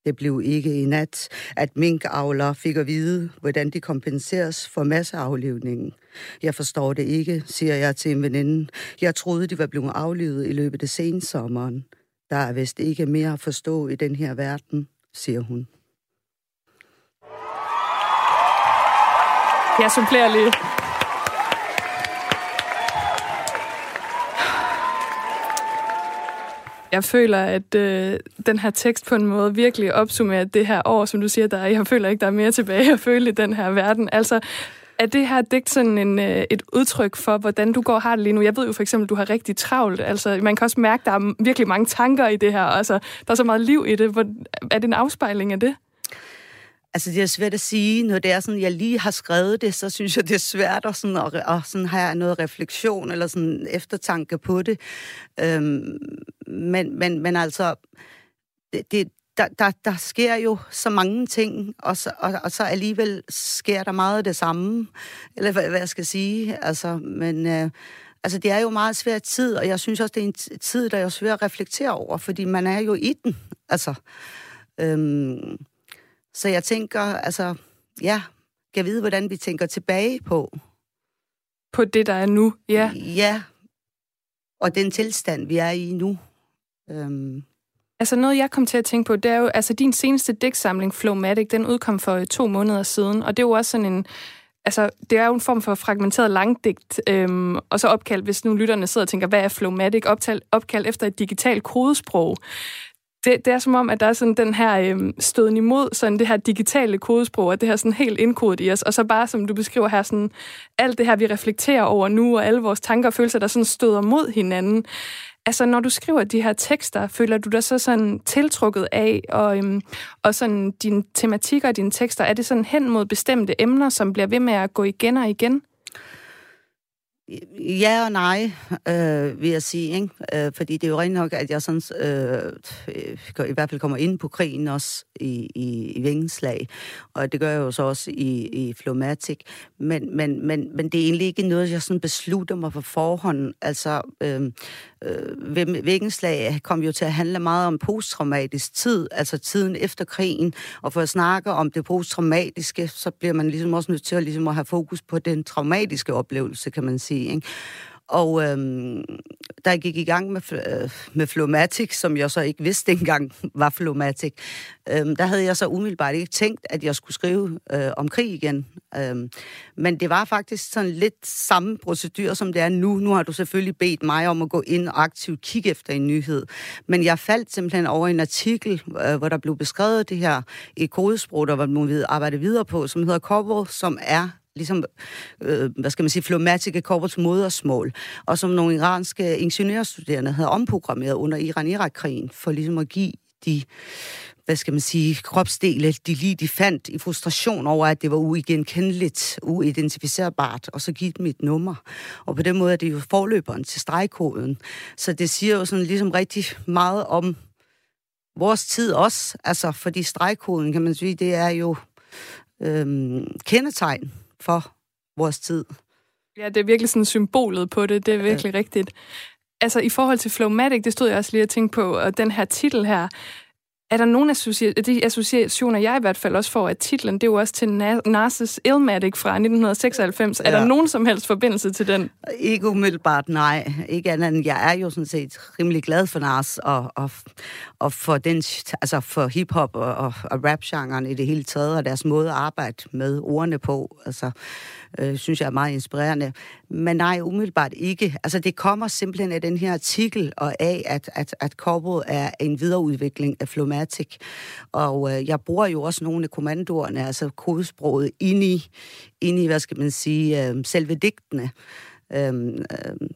O: Det blev ikke i nat, at minkavlere fik at vide, hvordan de kompenseres for masseaflevningen. Jeg forstår det ikke, siger jeg til en veninde. Jeg troede, de var blevet aflivet i løbet af sensommeren. Der er vist ikke mere at forstå i den her verden, siger hun.
A: Jeg supplerer lige. Jeg føler, at øh, den her tekst på en måde virkelig opsummerer det her år, som du siger, der er, jeg føler ikke, der er mere tilbage at føle i den her verden. Altså, er det her digt sådan en, øh, et udtryk for, hvordan du går og har det lige nu? Jeg ved jo for eksempel, at du har rigtig travlt. Altså, man kan også mærke, at der er virkelig mange tanker i det her. Altså, der er så meget liv i det. Hvor, er det en afspejling af det?
O: Altså, det er svært at sige. Når det er sådan, jeg lige har skrevet det, så synes jeg, det er svært at, sådan, at, at sådan have noget refleksion eller sådan eftertanke på det. Øhm, men, men, men altså, det, det, der, der, der sker jo så mange ting, og så, og, og så alligevel sker der meget af det samme, eller hvad, hvad jeg skal sige. Altså, men øh, altså, det er jo meget svær tid, og jeg synes også, det er en tid, der er svær at reflektere over, fordi man er jo i den. Altså, øhm, så jeg tænker, altså, ja, kan vide, hvordan vi tænker tilbage på.
A: På det, der er nu, ja.
O: Ja, og den tilstand, vi er i nu. Øhm.
A: Altså noget, jeg kom til at tænke på, det er jo, altså din seneste digtsamling, Flowmatic, den udkom for to måneder siden, og det er jo også sådan en, altså det er jo en form for fragmenteret langdigt, øhm, og så opkaldt, hvis nu lytterne sidder og tænker, hvad er Flowmatic, opkaldt, opkaldt efter et digitalt kodesprog det, det er som om, at der er sådan den her øhm, støden imod sådan det her digitale kodesprog, og det her sådan helt indkodet i os, og så bare, som du beskriver her, sådan alt det her, vi reflekterer over nu, og alle vores tanker og følelser, der sådan støder mod hinanden. Altså, når du skriver de her tekster, føler du dig så sådan tiltrukket af, og, øhm, og sådan dine tematikker og dine tekster, er det sådan hen mod bestemte emner, som bliver ved med at gå igen og igen?
O: Ja og nej, øh, vil jeg sige. Ikke? Øh, fordi det er jo rent nok, at jeg sådan, øh, øh, i hvert fald kommer ind på krigen også i, i, i vingeslag. Og det gør jeg jo så også i, i Flomatic. Men, men, men, men det er egentlig ikke noget, jeg sådan beslutter mig på forhånd. Altså, øh, øh, vingeslag kom jo til at handle meget om posttraumatisk tid, altså tiden efter krigen. Og for at snakke om det posttraumatiske, så bliver man ligesom også nødt til at, ligesom at have fokus på den traumatiske oplevelse, kan man sige sige. Ikke? Og øhm, da jeg gik i gang med, øh, med Flomatic, som jeg så ikke vidste engang var Flomatic, øhm, der havde jeg så umiddelbart ikke tænkt, at jeg skulle skrive øh, om krig igen. Øhm, men det var faktisk sådan lidt samme procedur, som det er nu. Nu har du selvfølgelig bedt mig om at gå ind og aktivt kigge efter en nyhed. Men jeg faldt simpelthen over en artikel, øh, hvor der blev beskrevet det her i kodesprog, der var man arbejde videre på, som hedder Cover, som er ligesom, øh, hvad skal man sige, flomatiske korpus modersmål, og som nogle iranske ingeniørstuderende havde omprogrammeret under Iran-Irak-krigen, for ligesom at give de hvad skal man sige, kropsdele, de lige de fandt i frustration over, at det var uigenkendeligt, uidentificerbart, og så give dem et nummer. Og på den måde er det jo forløberen til stregkoden. Så det siger jo sådan ligesom rigtig meget om vores tid også, altså fordi stregkoden, kan man sige, det er jo øhm, kendetegn for vores tid.
A: Ja, det er virkelig sådan symbolet på det. Det er virkelig ja. rigtigt. Altså, i forhold til Flowmatic, det stod jeg også lige og tænkte på, og den her titel her, er der nogle af de associationer, jeg i hvert fald også får af titlen, det er jo også til Narcissus Illmatic fra 1996. Ja. Er der nogen som helst forbindelse til den?
O: Ikke umiddelbart, nej. Ikke andet end, jeg er jo sådan set rimelig glad for Nars og, og, og for, den, altså for hiphop og, og, og rap-genren i det hele taget, og deres måde at arbejde med ordene på. Altså, øh, synes jeg er meget inspirerende. Men nej, umiddelbart ikke. Altså, det kommer simpelthen af den her artikel, og af, at, at, at Corpo er en videreudvikling af Flomatic. Og øh, jeg bruger jo også nogle af kommandoerne, altså kodesproget, ind i, ind i hvad skal man sige, øh, selve digtene. Øhm, øh,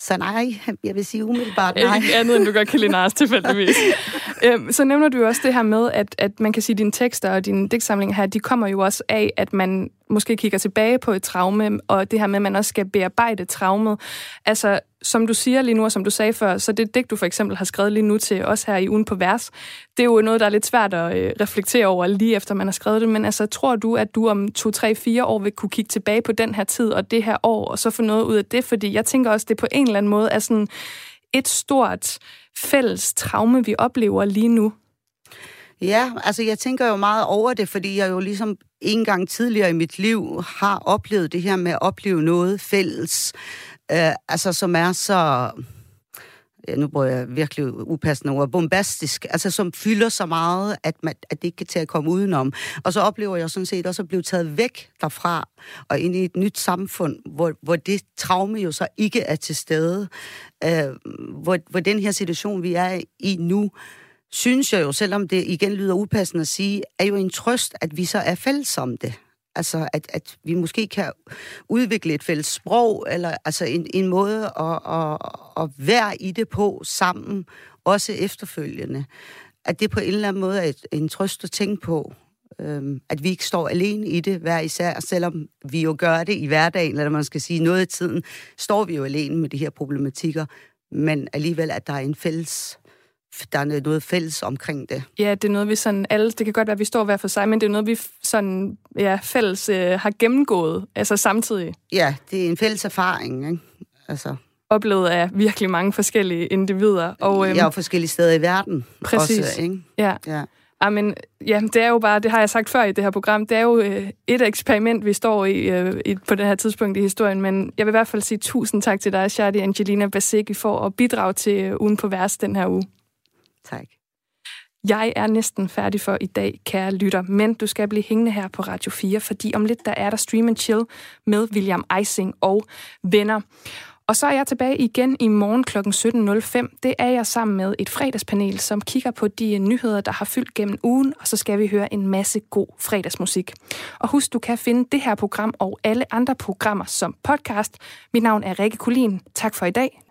O: så nej, jeg vil sige umiddelbart nej.
A: Ikke andet, end du gør Kalinars tilfældigvis. øhm, så nævner du jo også det her med, at, at man kan sige, at dine tekster og dine digtsamlinger her, de kommer jo også af, at man måske kigger tilbage på et traume, og det her med, at man også skal bearbejde traumet. Altså, som du siger lige nu, og som du sagde før, så det digt, du for eksempel har skrevet lige nu til os her i ugen på vers, det er jo noget, der er lidt svært at øh, reflektere over lige efter man har skrevet det, men altså, tror du, at du om to, tre, fire år vil kunne kigge tilbage på den her tid og det her år, og så få noget ud af det? Fordi jeg tænker også, det på en eller anden måde er sådan et stort fælles traume, vi oplever lige nu.
O: Ja, altså jeg tænker jo meget over det, fordi jeg jo ligesom en gang tidligere i mit liv har oplevet det her med at opleve noget fælles, øh, altså som er så, ja, nu bruger jeg virkelig upassende ord, bombastisk, altså som fylder så meget, at, man, at det ikke kan til at komme udenom. Og så oplever jeg sådan set også at blive taget væk derfra og ind i et nyt samfund, hvor, hvor det traume jo så ikke er til stede. Øh, hvor, hvor den her situation, vi er i nu, synes jeg jo, selvom det igen lyder upassende at sige, er jo en trøst, at vi så er fælles om det. Altså, at, at vi måske kan udvikle et fælles sprog, eller altså en, en måde at, at, at være i det på sammen, også efterfølgende. At det på en eller anden måde er et, en trøst at tænke på. Øhm, at vi ikke står alene i det hver især, selvom vi jo gør det i hverdagen, eller man skal sige noget i tiden, står vi jo alene med de her problematikker, men alligevel, at der er en fælles der er noget fælles omkring det.
A: Ja, det er noget, vi sådan alle, det kan godt være, at vi står hver for sig, men det er noget, vi sådan, ja, fælles øh, har gennemgået, altså samtidig.
O: Ja, det er en fælles erfaring, ikke? Altså.
A: Oplevet af virkelig mange forskellige individer. Og,
O: øhm, ja, og forskellige steder i verden.
A: Præcis.
O: Også, ikke?
A: Ja.
O: ja.
A: Amen, ja, det er jo bare, det har jeg sagt før i det her program, det er jo øh, et eksperiment, vi står i, øh, i på det her tidspunkt i historien, men jeg vil i hvert fald sige tusind tak til dig, Shadi Angelina Basicki, for at bidrage til øh, Ugen på Værs den her uge.
O: Tak.
A: Jeg er næsten færdig for i dag, kære lytter, men du skal blive hængende her på Radio 4, fordi om lidt der er der Stream and Chill med William Eising og venner. Og så er jeg tilbage igen i morgen kl. 17.05. Det er jeg sammen med et fredagspanel, som kigger på de nyheder, der har fyldt gennem ugen, og så skal vi høre en masse god fredagsmusik. Og husk, du kan finde det her program og alle andre programmer som podcast. Mit navn er Rikke Kulin. Tak for i dag.